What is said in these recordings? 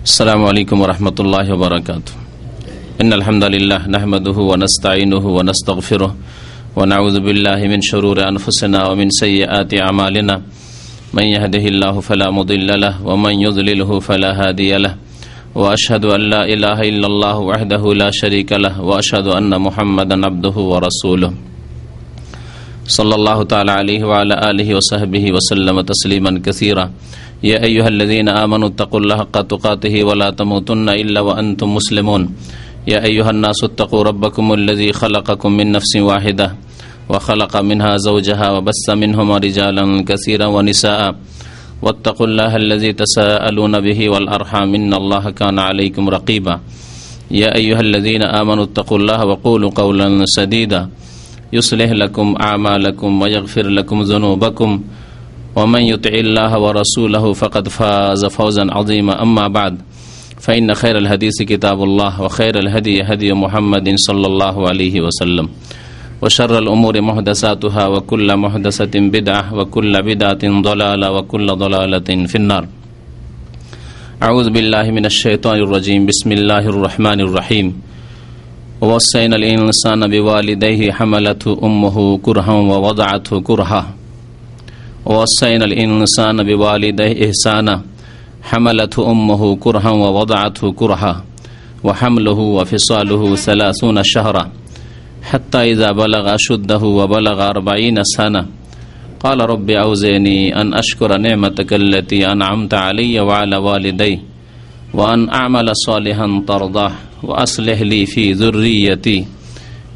السلام عليكم ورحمة الله وبركاته إن الحمد لله نحمده ونستعينه ونستغفره ونعوذ بالله من شرور أنفسنا ومن سيئات أعمالنا من يهده الله فلا مضل له ومن يضلله فلا هادي له۔ وأشهد أن لا إله إلا الله وحده لا شريك له وأشهد أن محمدا عبده ورسوله صلى الله تعالى عليه وعلى آله وصحبه وسلم تسليما كثيرا. يا أيها الذين آمنوا اتقوا الله حق تقاته ولا تموتن إلا وأنتم مسلمون. يا أيها الناس اتقوا ربكم الذي خلقكم من نفس واحدة وخلق منها زوجها وبث منهما رجالا كثيرا ونساء. واتقوا الله الذي تساءلون به والأرحام إن الله كان عليكم رقيبا. يا أيها الذين آمنوا اتقوا الله وقولوا قولا سديدا. يصلح لكم أعمالكم ويغفر لكم ذنوبكم ومن يطع الله ورسوله فقد فاز فوزا عظيما. أما بعد فإن خير الحديث كتاب الله وخير الهدي هدي محمد صلى الله عليه وسلم وشر الأمور محدثاتها وكل محدثة بدعة وكل بدعة ضلالة وكل ضلالة في النار. أعوذ بالله من الشيطان الرجيم. بسم الله الرحمن الرحيم. ووصينا الإنسان بوالديه حملته أمه كرها ووضعته كرها. ووصينا الإنسان بوالديه إحسانا حملته أمه كرها ووضعته كرها وحمله وفصاله ثلاثون شهرا حتى إذا بلغ أشده وبلغ أربعين سنة. قال رب أوزيني أن أشكر نعمتك التي أنعمت علي وعلى والدي one أعمل صالحا ترضاه وأصلح لي ফি ذريتي.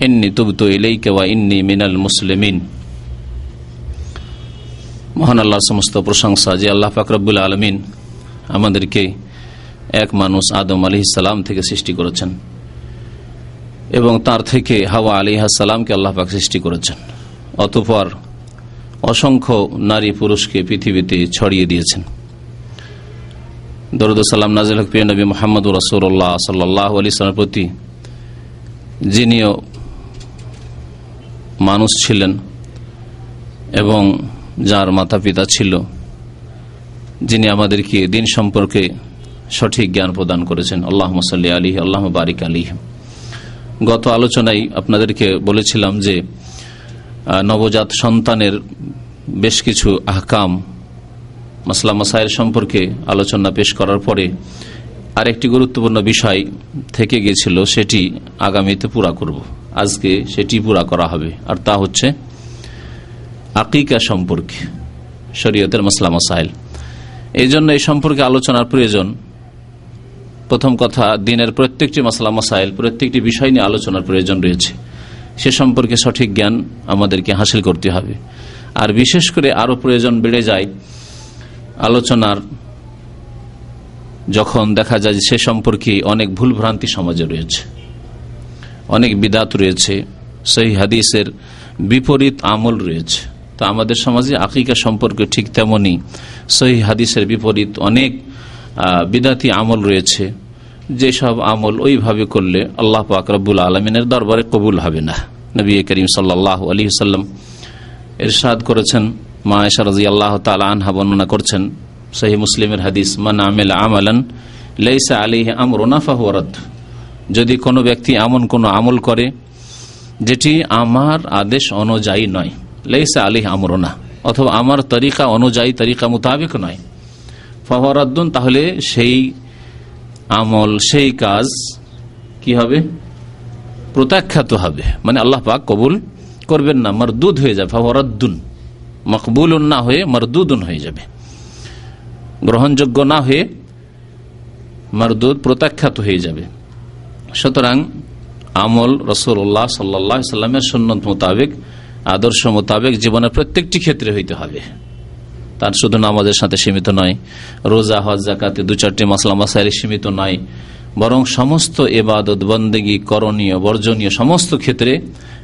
ইন্নি তুবতু إليك وإني ইন্নি المسلمين. মুসলিমিন মহান আল্লাহর সমস্ত প্রশংসা যে আল্লাহ ফাকরাবুল আলমিন আমাদেরকে এক মানুষ আদম আলি সালাম থেকে সৃষ্টি করেছেন এবং তার থেকে হাওয়া আলী সালামকে আল্লাহ পাক সৃষ্টি করেছেন। অতপর অসংখ্য নারী পুরুষকে পৃথিবীতে ছড়িয়ে দিয়েছেন। দরুদ সালাম নাজিল হক প্রিয় নবী মোহাম্মদ রসুল্লাহ সাল্লাহ আলি সালামের প্রতি যিনিও মানুষ ছিলেন এবং যার মাতা পিতা ছিল, যিনি আমাদেরকে দিন সম্পর্কে সঠিক জ্ঞান প্রদান করেছেন। আল্লাহ মসাল্লি আলী আল্লাহ বারিক আলী গত আলোচনায় আপনাদেরকে বলেছিলাম যে নবজাত সন্তানের বেশ কিছু আহকাম মাসলা মাসাইল সম্পর্কে আলোচনা পেশ করার পরে আরেকটি গুরুত্বপূর্ণ বিষয় থেকে গিয়েছিল, সেটি আগামীতে পুরা করব। আজকে সেটি পুরা করা হবে। আর তা হচ্ছে আকিকা সম্পর্কে, শরীয়তের মাসলা মাসাইল। এই জন্য এই সম্পর্কে আলোচনার প্রয়োজন। প্রথম কথা, দিনের প্রত্যেকটি মাসলা মাসাইল, প্রত্যেকটি বিষয় নিয়ে আলোচনার প্রয়োজন রয়েছে। সে সম্পর্কে সঠিক জ্ঞান আমাদেরকে হাসিল করতে হবে। আর বিশেষ করে আরও প্রয়োজন বেড়ে যায় আলোচনার যখন দেখা যায় সে সম্পর্কে অনেক ভুলভ্রান্তি সমাজে রয়েছে, অনেক বিদাত রয়েছে, সেই হাদিসের বিপরীত আমল রয়েছে। তো আমাদের সমাজে আকিকা সম্পর্কে ঠিক তেমনই সেই হাদিসের বিপরীত অনেক বিদাতি আমল রয়েছে। যেসব আমল ওইভাবে করলে আল্লাহ পাক রব্বুল আলমিনের দরবারে কবুল হবে না। নবী করিম সাল্লাহ আলী সাল্লাম এরশাদ করেছেন মা এশা রাজি আল্লাহ তালা আনহা বর্ণনা করছেন সহি মুসলিমের হাদিস, মান আমেল আমালান লেসা আলিহ আমরোনা ফাহুয়ারত যদি কোনো ব্যক্তি এমন কোনো আমল করে, যেটি আমার আদেশ অনুযায়ী নয় লেসা আলিহ আমরোনা, অথবা আমার তরিকা অনুযায়ী, তরিকা মোতাবেক নয় ফাহরাদ্দুন তাহলে সেই আমল, সেই কাজ কি হবে? প্রত্যাখ্যাত হবে। মানে আল্লাহ পাক কবুল করবেন না আমার দুধ হয়ে যায় ফাহরাদ্দুন মকবুল না হয়ে মরদুদুন হয়ে যাবে। গ্রহণযোগ্য না হয়ে মরদুদ প্রত্যাখ্যাত হয়ে যাবে। সুতরাং আমল রসুল্লাহ সাল্লা সাল্লামের সন্ন্যত মোতাবেক, আদর্শ মোতাবেক জীবনের প্রত্যেকটি ক্ষেত্রে হইতে হবে। তার শুধু নামাজের সাথে সীমিত নয়, রোজা, হজ জাকাতে দু চারটি মশলা মশাইলে সীমিত নয়, বরং সমস্ত এবাদত বন্দেগী, করণীয়, বর্জনীয় সমস্ত ক্ষেত্রে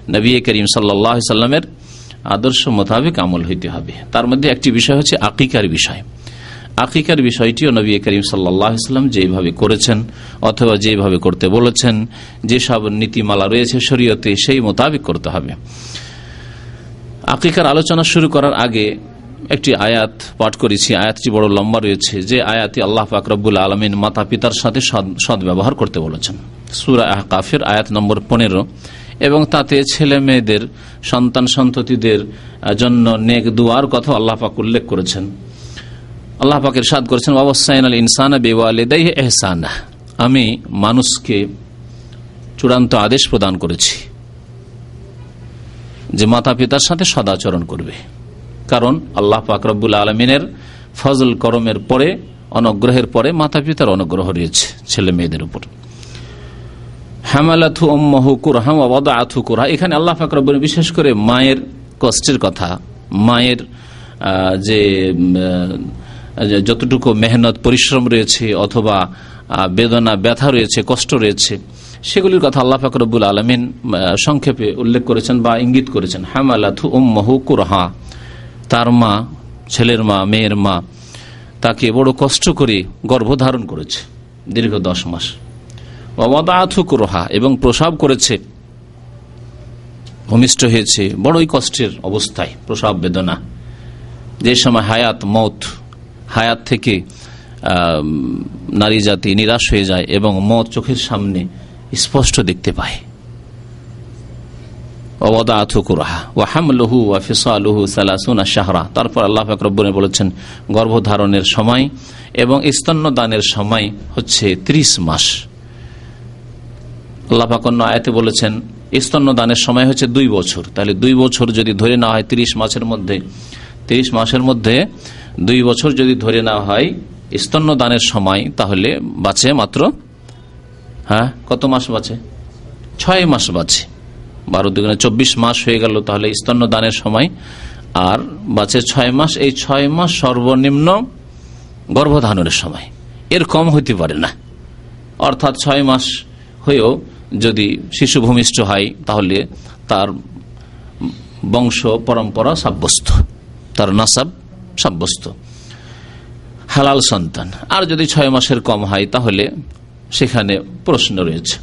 নবী করিম সাল্লাহ সাল্লামের আদর্শ মোতাবেক আমল হইতে হবে। তার মধ্যে একটি বিষয় হচ্ছে আকিকার বিষয়। আকিকার বিষয়টিও নবী করিম সাল্লাম যেভাবে করেছেন অথবা যেভাবে করতে বলেছেন, যেসব নীতিমালা রয়েছে শরীয়তে সেই মোতাবেক করতে হবে। আকিকার আলোচনা শুরু করার আগে একটি আয়াত পাঠ করেছি। আয়াতটি বড় লম্বা রয়েছে। যে আয়াতি আল্লাহ ফাকরবুল আলমিন মাতা পিতার সাথে সদ, সদ্ব্যবহার করতে বলেছেন। সুরা কাফের আয়াত নম্বর পনেরো। এবং তাতে ছেলে মেয়েদের, সন্তান সন্ততিদের জন্য নেক দুয়ার কথা আল্লাহ পাক উল্লেখ করেছেন। আল্লাহ পাকের সাদ করেছেন বাবাসাইন আল ইনসান বেওয়ালেদাই এহসানা আমি মানুষকে চূড়ান্ত আদেশ প্রদান করেছি যে মাতা পিতার সাথে সদাচরণ করবে। কারণ আল্লাহ পাকরবুল আলমিনের ফজল করমের পরে, অনগ্রহের পরে মাতা পিতার অনুগ্রহ রয়েছে ছেলে মেয়েদের উপর। হামালাথু অম্মহু কুরহাম আবাদা আথু কুরহা এখানে আল্লাহ ফাকরবুল বিশেষ করে মায়ের কষ্টের কথা, মায়ের যে যতটুকু মেহনত, পরিশ্রম রয়েছে অথবা বেদনা, ব্যথা রয়েছে, কষ্ট রয়েছে, সেগুলির কথা আল্লাহ ফাকরবুল আলমিন সংক্ষেপে উল্লেখ করেছেন বা ইঙ্গিত করেছেন। হামালাথু উম্মহু কুরহা তার মা, ছেলের মা, মেয়ের মা, তাকে বড় কষ্ট করে গর্ভধারণ করেছে দীর্ঘ দশ মাস। রোহা এবং প্রসাব করেছে, ভূমিষ্ঠ হয়েছে, বড়ই কষ্টের অবস্থায় প্রসাব বেদনা। যে সময় হায়াত, মত, হায়াত থেকে নারী জাতি নিরাশ হয়ে যায় এবং মত চোখের সামনে স্পষ্ট দেখতে পায়। তারপর আল্লাহ ফাকরবনে বলেছেন, গর্ভধারণের সময় এবং স্তন্য দানের সময় হচ্ছে ৩০ মাস। আল্লাহ ফাকন্য আয়তে বলেছেন স্তন্য দানের সময় হচ্ছে দুই বছর। তাহলে দুই বছর যদি ধরে নেওয়া হয় ৩০ মাসের মধ্যে ৩০ মাসের মধ্যে দুই বছর যদি ধরে নেওয়া হয় স্তন্য দানের সময়, তাহলে বাঁচে মাত্র হ্যাঁ কত মাস বাঁচে? ছয় মাস বাঁচে। বারো দুগুণে চব্বিশ মাস হয়ে গেল, তাহলে স্তন্য দানের সময় আর বাঁচে ছয় মাস। এই ছয় মাস সর্বনিম্ন গর্ভধারণের সময়। এর কম হইতে পারে না। অর্থাৎ ছয় মাস হয়েও যদি শিশু ভূমিষ্ঠ হয়, তাহলে তার বংশ পরম্পরা সাব্যস্ত, তার নাসাব সাব্যস্ত। হালাল সন্তান। আর যদি ছয় মাসের কম হয়, তাহলে সেখানে প্রশ্ন রয়েছে।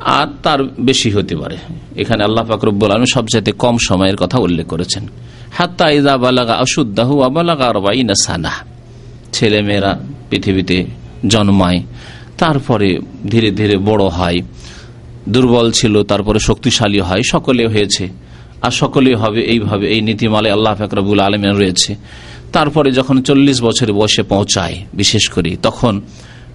আর তার বেশি হতে পারে। এখানে আল্লাহ ফাকরুব্বুল আলম সবচাইতে কম সময়ের কথা উল্লেখ করেছেন। হাত্তা ইদা বালাগা অশুদ্দাহু আবালাগা আরবাইনা সানা। ছেলে মেয়েরা পৃথিবীতে জন্মায়, তারপরে ধীরে ধীরে বড় হয়। দুর্বল ছিল, তারপরে শক্তিশালী হয় সকলে হয়েছে। আর সকলে হবে এইভাবে, এই নীতিমালে আল্লাহ ফাকরাবুল আলমের রয়েছে। তারপরে যখন চল্লিশ বছর বয়সে পৌঁছায়, বিশেষ করে, তখন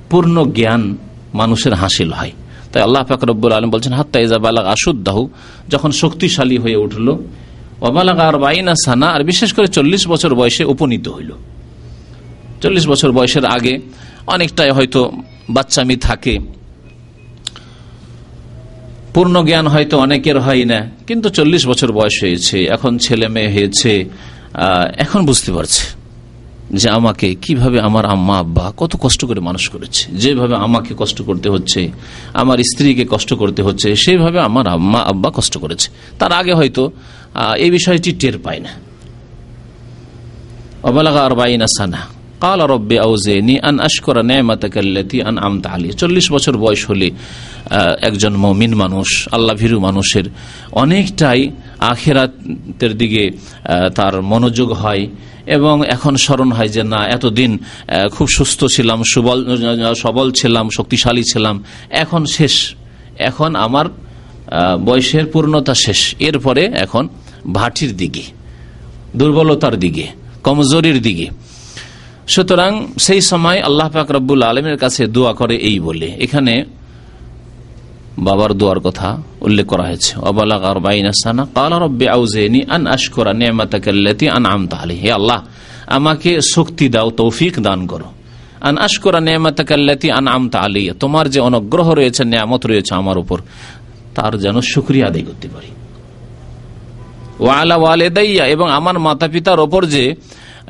পূর্ণ জ্ঞান মানুষের হাসিল হয়। তাই আল্লাহ ফাকরবুল আলম বলছেন, হাত্তা ইজা বালাগ আসুদ্দাহু যখন শক্তিশালী হয়ে উঠল অবালাগ আর বাইনা সানা আর বিশেষ করে চল্লিশ বছর বয়সে উপনীত হইল। চল্লিশ বছর বয়সের আগে অনেকটাই হয়তো বাচ্চামি থাকে পূর্ণ জ্ঞান হয়তো অনেকের হয় না, কিন্তু চল্লিশ বছর বয়স হয়েছে, এখন ছেলে মেয়ে হয়েছে এখন বুঝতে পারছে যে আমাকে কীভাবে আমার আম্মা, আব্বা কত কষ্ট করে মানুষ করেছে, যেভাবে আমাকে কষ্ট করতে হচ্ছে, আমার স্ত্রীকে কষ্ট করতে হচ্ছে সেইভাবে আমার আম্মা, আব্বা কষ্ট করেছে। তার আগে হয়তো এই বিষয়টি টের পায় না। অবালাগা আর বাইনা সানা। কাল রব্বে আউজেনি আন আশকরা নেমাতাকাল্লাতি আন আমতা আলী চল্লিশ বছর বয়স হলে একজন মমিন মানুষ, আল্লাহ ভীরু মানুষের অনেকটাই আখেরাতের দিকে তার মনোযোগ হয় এবং এখন স্মরণ হয় যে, না, এতদিন খুব সুস্থ ছিলাম, সুবল, সবল ছিলাম, শক্তিশালী ছিলাম। এখন শেষ। এখন আমার বয়সের পূর্ণতা শেষ। এরপরে এখন ভাটির দিকে, দুর্বলতার দিকে, কমজোরির দিকে। সুতরাং সেই সময় আল্লাহ পাক রব্বুল আলমের কাছে দোয়া করে এই বলে। এখানে বাবার দোয়ার কথা উল্লেখ করা হয়েছে। হে আল্লাহ, আমাকে শক্তি দাও, তৌফিক দান করো। আন আশকরা নেমাতাকাল্লাতি আন আমতা আলী তোমার যে অনুগ্রহ রয়েছে, নিয়ামত রয়েছে আমার উপর, তার যেন শুক্রিয়া আদায় করতে পারি। ওয়ালা ওয়ালেদাইয়া, এবং আমার মাতা পিতার ওপর যে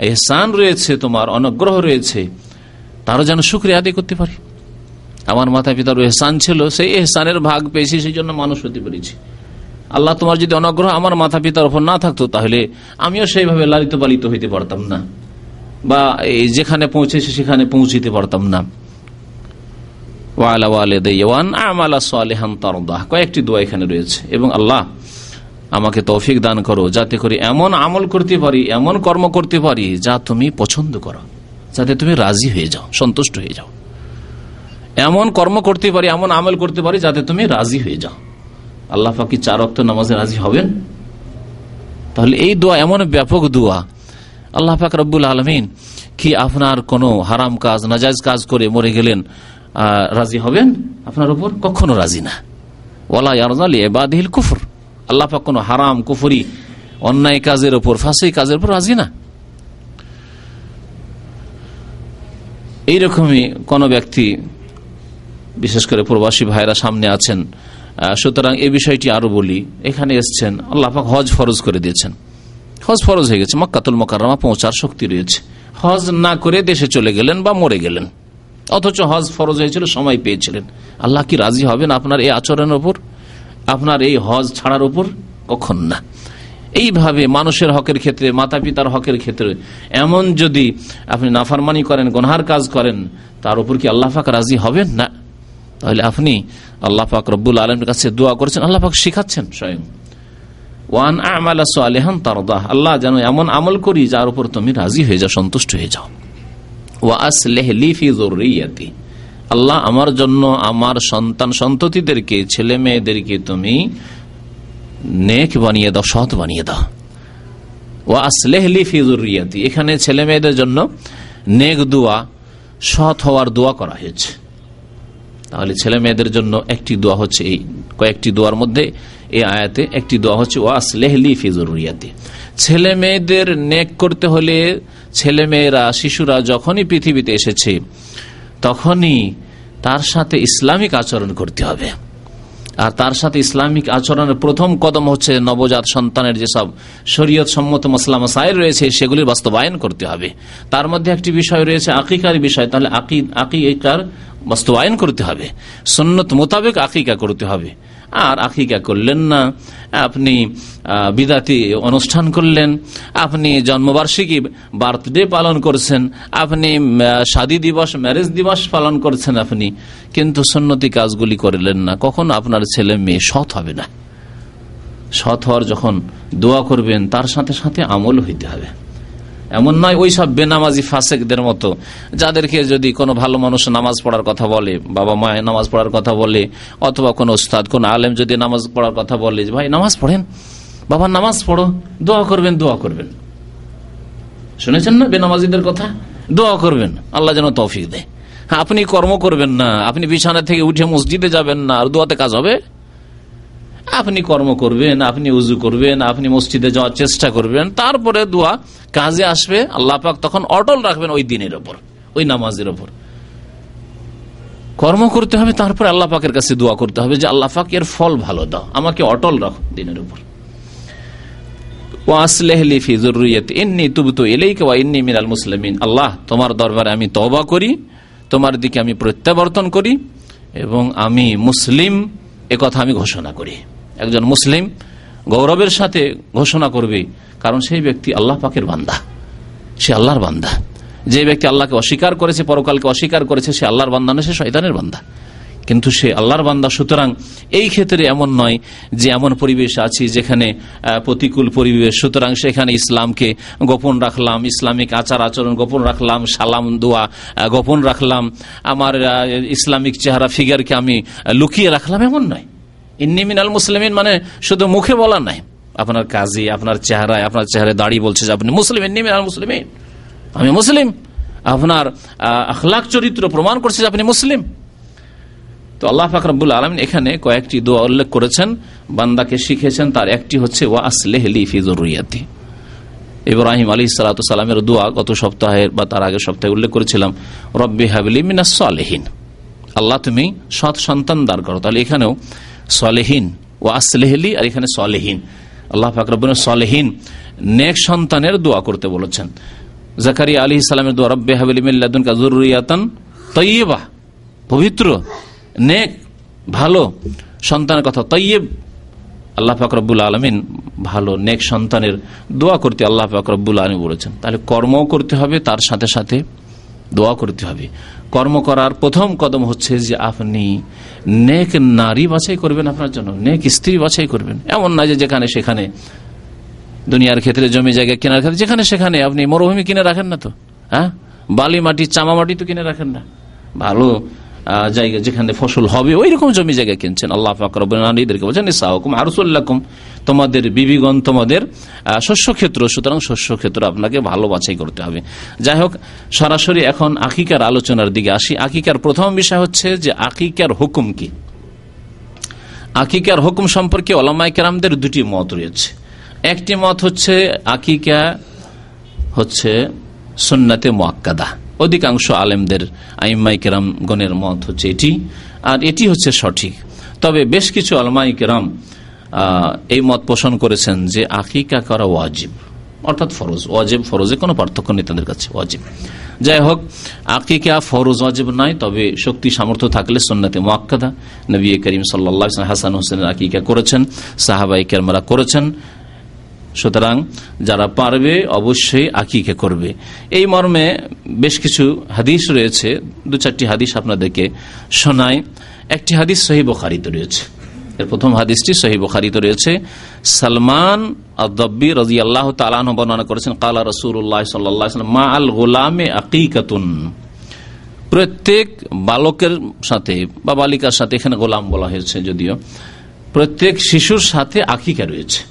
এহসান রয়েছে তোমার, অনুগ্রহ রয়েছে। তারও যেন শুক্রিয়া আদায় করতে পারি। আমার মাতা পিতার এহসান ছিল, সেই এহসানের ভাগ পেয়েছি, সেই জন্য মানুষ হতে পেরেছি। আল্লাহ তোমার যদি অনগ্রহ আমার মাতা পিতার ওপর না থাকতো, তাহলে আমিও সেইভাবে লালিত পালিত হইতে পারতাম না। বা এই যেখানে পৌঁছেছি, সেখানে পৌঁছিতে পারতাম না। ওয়ালা ওয়ালে দেওয়ান কয়েকটি দোয়া এখানে রয়েছে। এবং আল্লাহ আমাকে তৌফিক দান করো, যাতে করে এমন আমল করতে পারি, এমন কর্ম করতে পারি যা তুমি পছন্দ করো, যাতে তুমি রাজি হয়ে যাও, সন্তুষ্ট হয়ে যাও। এমন কর্ম করতে পারি, এমন আমল করতে পারি যাতে তুমি রাজি হয়ে যাও। আল্লাহ পাকি চার অক্ত নামাজে রাজি হবেন? তাহলে এই দোয়া এমন ব্যাপক দোয়া। আল্লাহ পাক রব্বুল আলমিন কি আপনার কোনো হারাম কাজ নাজাজ কাজ করে মরে গেলেন রাজি হবেন? আপনার উপর কখনো রাজি না। ওলা ইয়ারজালি এবাদিল কুফর। আল্লাহ পাক কোনো হারাম, কুফরি, অন্যায় কাজের ওপর ফাঁসি কাজের উপর রাজি না। এইরকমই কোনো ব্যক্তি, বিশেষ করে প্রবাসী ভাইরা সামনে আছেন সুতরাং এই বিষয়টি আরও বলি, এখানে এসছেন, আল্লাহ পাক হজ ফরজ করে দিয়েছেন। হজ ফরজ হয়ে গেছে, মক্কাতুল মকারমা পৌঁছার শক্তি রয়েছে। হজ না করে দেশে চলে গেলেন বা মরে গেলেন, অথচ হজ ফরজ হয়েছিল, সময় পেয়েছিলেন। আল্লাহ কি রাজি হবেন আপনার এই আচরণের ওপর আপনার এই হজ ছাড়ার উপর কখন না। এইভাবে মানুষের হকের ক্ষেত্রে মাতা পিতার হকের ক্ষেত্রে, এমন যদি আপনি নাফারমানি করেন, গনহার কাজ করেন, তার উপর কি আল্লাহ পাক রাজি হবেন? না। তাহলে আপনি আল্লাহ পাক রব্বুল আলমের কাছে দোয়া করেছেন, আল্লাহ পাক শিখাচ্ছেন স্বয়ং। ওয়ান আমাল আলেহান তারদাহ আল্লাহ যেন এমন আমল করি যার উপর তুমি রাজি হয়ে যাও, সন্তুষ্ট হয়ে যাও। ওয়াসলেহলিফি আল্লাহ আমার জন্য আমার সন্তান সন্ততিদেরকে, ছেলে মেয়েদেরকে তুমি নেক বানিয়ে দাও, সৎ বানিয়ে দাও। ও আসলেহলি ফিজুরিয়াতি এখানে ছেলে মেয়েদের জন্য নেক দোয়া, সৎ হওয়ার দোয়া করা হয়েছে। তাহলে ছেলে মেয়েদের জন্য একটি দোয়া হচ্ছে এই, কয়েকটি দোয়ার মধ্যে এই আয়াতে একটি দোয়া হচ্ছে ও আসলেহলি ফিজুরিয়াতি ছেলে মেয়েদের নেক করতে হলে ছেলে মেয়েরা, শিশুরা যখনই পৃথিবীতে এসেছে তখনই তার সাথে ইসলামিক আচরণ করতে হবে। আর তার সাথে ইসলামিক আচরণের প্রথম কদম হচ্ছে নবজাত সন্তানের যেসব শরীয়ত সম্মত মসলা মশাই রয়েছে, সেগুলির বাস্তবায়ন করতে হবে। তার মধ্যে একটি বিষয় রয়েছে, আকিকার বিষয়, তাহলে আকি আকিকার বাস্তবায়ন করতে হবে। সন্ন্যত মোতাবেক আকিকা করতে হবে। আর আকিকা করলেন না। আপনি বিদাতি অনুষ্ঠান করলেন। আপনি জন্মবার্ষিকী বার্থডে পালন করছেন। আপনি স্বাদী দিবস, ম্যারেজ দিবস পালন করছেন আপনি। কিন্তু সন্ন্যতি কাজগুলি করলেন না। কখন আপনার ছেলে মেয়ে সৎ হবে না। সৎ হওয়ার যখন দোয়া করবেন, তার সাথে সাথে আমল হইতে হবে। এমন নয় ওই সব বেনামাজি ফাসেকদের মতো, যাদেরকে যদি কোনো ভালো মানুষ নামাজ পড়ার কথা বলে, বাবা মায় নামাজ পড়ার কথা বলে, অথবা কোনো উস্তাদ, কোন আলেম যদি নামাজ পড়ার কথা বলে ভাই, নামাজ পড়েন, বাবা, নামাজ পড়ো, দোয়া করবেন দোয়া করবেন। শুনেছেন না বেনামাজিদের কথা? দোয়া করবেন, আল্লাহ যেন তৌফিক দেয়। আপনি কর্ম করবেন না, আপনি বিছানা থেকে উঠে মসজিদে যাবেন না, আর দোয়াতে কাজ হবে? আপনি কর্ম করবেন, আপনি উজু করবেন, আপনি মসজিদে যাওয়ার চেষ্টা করবেন, তারপরে দোয়া কাজে আসবে, আল্লাহ পাক তখন অটল রাখবেন ওই দিনের ওপর, ওই নামাজের ওপর। কর্ম করতে হবে, তারপরে আল্লাহ পাকের কাছে দোয়া করতে হবে যে, আল্লাহ পাক এর ফল ভালো দাও, আমাকে অটল রাখো দিনের উপর আল্লাহ, তোমার দরবারে আমি তবা করি, তোমার দিকে আমি প্রত্যাবর্তন করি, এবং আমি মুসলিম কথা আমি ঘোষণা করি। একজন মুসলিম গৌরবের সাথে ঘোষণা করবে, কারণ সেই ব্যক্তি আল্লাহ পাকের বান্দা। সে আল্লাহর বান্দা। যে ব্যক্তি আল্লাহকে অস্বীকার করেছে, পরকালকে অস্বীকার করেছে, সে আল্লাহর বান্দা নয় সে শয়তানের বান্দা। কিন্তু সে আল্লাহর বান্দা, সুতরাং এই ক্ষেত্রে এমন নয় যে এমন পরিবেশ আছি যেখানে প্রতিকূল পরিবেশ। সুতরাং সেখানে ইসলামকে গোপন রাখলাম, ইসলামিক আচার আচরণ গোপন রাখলাম, সালাম, দোয়া গোপন রাখলাম। আমার ইসলামিক চেহারা ফিগারকে আমি লুকিয়ে রাখলাম, এমন নয়। ইন্নি মিনাল মুসলিমিন মানে শুধু মুখে বলা নাই। আপনার কাজে, আপনার চেহারায় আপনার চেহারায় দাঁড়িয়ে বলছে যে আপনি মুসলিম, ইন্নি মিনাল মুসলিমিন। আমি মুসলিম। আপনার আখলাক চরিত্র প্রমাণ করছে যে আপনি মুসলিম। তো আল্লাহ ফাকরাবুল আলম এখানে কয়েকটি দোয়া উল্লেখ করেছেন। বান্দাকে শিখেছেন, তার একটি হচ্ছে, ওয়া আসলেহলি ফিজরিয়াতি ইব্রাহিম আলী সালাতামের দোয়া গত সপ্তাহের বা তার আগের সপ্তাহে উল্লেখ করেছিলাম, রব্বি হাবলি মিনাস সালেহীন। আল্লাহ তুমি সৎ সন্তান দাঁড় করো। তাহলে এখানেও সলেহীন। ও আসলেহলি আর এখানে সলেহীন। আল্লাহ ফাকরবিন সলেহীন, নেক সন্তানের দোয়া করতে বলেছেন। জাকারি আলী ইসলামের দোয়া, রব্বে হাবিল মিল্লাদুন কাজুরিয়াতন তৈবা পবিত্র, নেক, ভালো সন্তানের কথা তৈব আল্লাহ ফাকরবুল আলমিন ভালো, নেক সন্তানের দোয়া করতে আল্লাহ ফাকরবুল আলমী বলেছেন। তাহলে কর্ম করতে হবে, তার সাথে সাথে দোয়া করতে হবে। কর্ম করার প্রথম কদম হচ্ছে যে আপনি নেক নারী বাছাই করবেন আপনার জন্য, নেক স্ত্রী বাছাই করবেন। এমন না যে যেখানে সেখানে দুনিয়ার ক্ষেত্রে জমি জায়গা কেনার ক্ষেত্রে, যেখানে সেখানে আপনি মরুভূমি কিনে রাখেন না তো হ্যাঁ? বালি মাটি, চামা মাটি তো কিনে রাখেন না। ভালো জায়গা যেখানে ফসল হবে ওই রকম জমি জায়গা কিনছেন। আল্লাহ ফাকরবদেরকে বলছেন সাহকুম আরসুল্লাহকুম তোমাদের বিবিগণ তোমাদের শস্য ক্ষেত্র সুতরাং শস্য ক্ষেত্র আপনাকে ভালো বাছাই করতে হবে। যাই হোক সরাসরি এখন আকিকার আলোচনার দিকে আসি। আকিকার প্রথম বিষয় হচ্ছে যে আকিকার হুকুম কি? আকিকার হুকুম সম্পর্কে ওলামাই কেরামদের দুটি মত রয়েছে। একটি মত হচ্ছে, আকিকা হচ্ছে সুন্নাতে মোয়াক্কাদা অধিকাংশ আলেমদের আইম্মাই কেরাম গণের মত হচ্ছে এটি, আর এটি হচ্ছে সঠিক। তবে বেশ কিছু আলমাই কেরাম এই মত পোষণ করেছেন যে আকিকা করা ওয়াজিব, অর্থাৎ ফরজ। ওয়াজিব, ফরজে কোনো পার্থক্য নেই তাদের কাছে, ওয়াজিব। যাই হোক, আকিকা ফরজ ওয়াজিব নয়, তবে শক্তি, সামর্থ্য থাকলে সন্ন্যতে মোয়াক্কাদা। নবী করিম সাল্লা হাসান হোসেনের আকিকা করেছেন সাহাবাই কেরমারা করেছেন। সুতরাং যারা পারবে অবশ্যই আকিকে করবে। এই মর্মে বেশ কিছু হাদিস রয়েছে দু চারটি হাদিস আপনাদেরকে শোনায় একটি হাদিস সহি বখারিত রয়েছে। এর প্রথম হাদিসটি সহি বখারিত রয়েছে। সালমান আব্বি রাজি আল্লাহ তালান বর্ণনা করেছেন, কালা রসুল্লাহ সাল্লাম মা আল গোলামে আকিকাতুন। প্রত্যেক বালকের সাথে বা বালিকার সাথে এখানে গোলাম বলা হয়েছে যদিও, প্রত্যেক শিশুর সাথে আকিকা রয়েছে।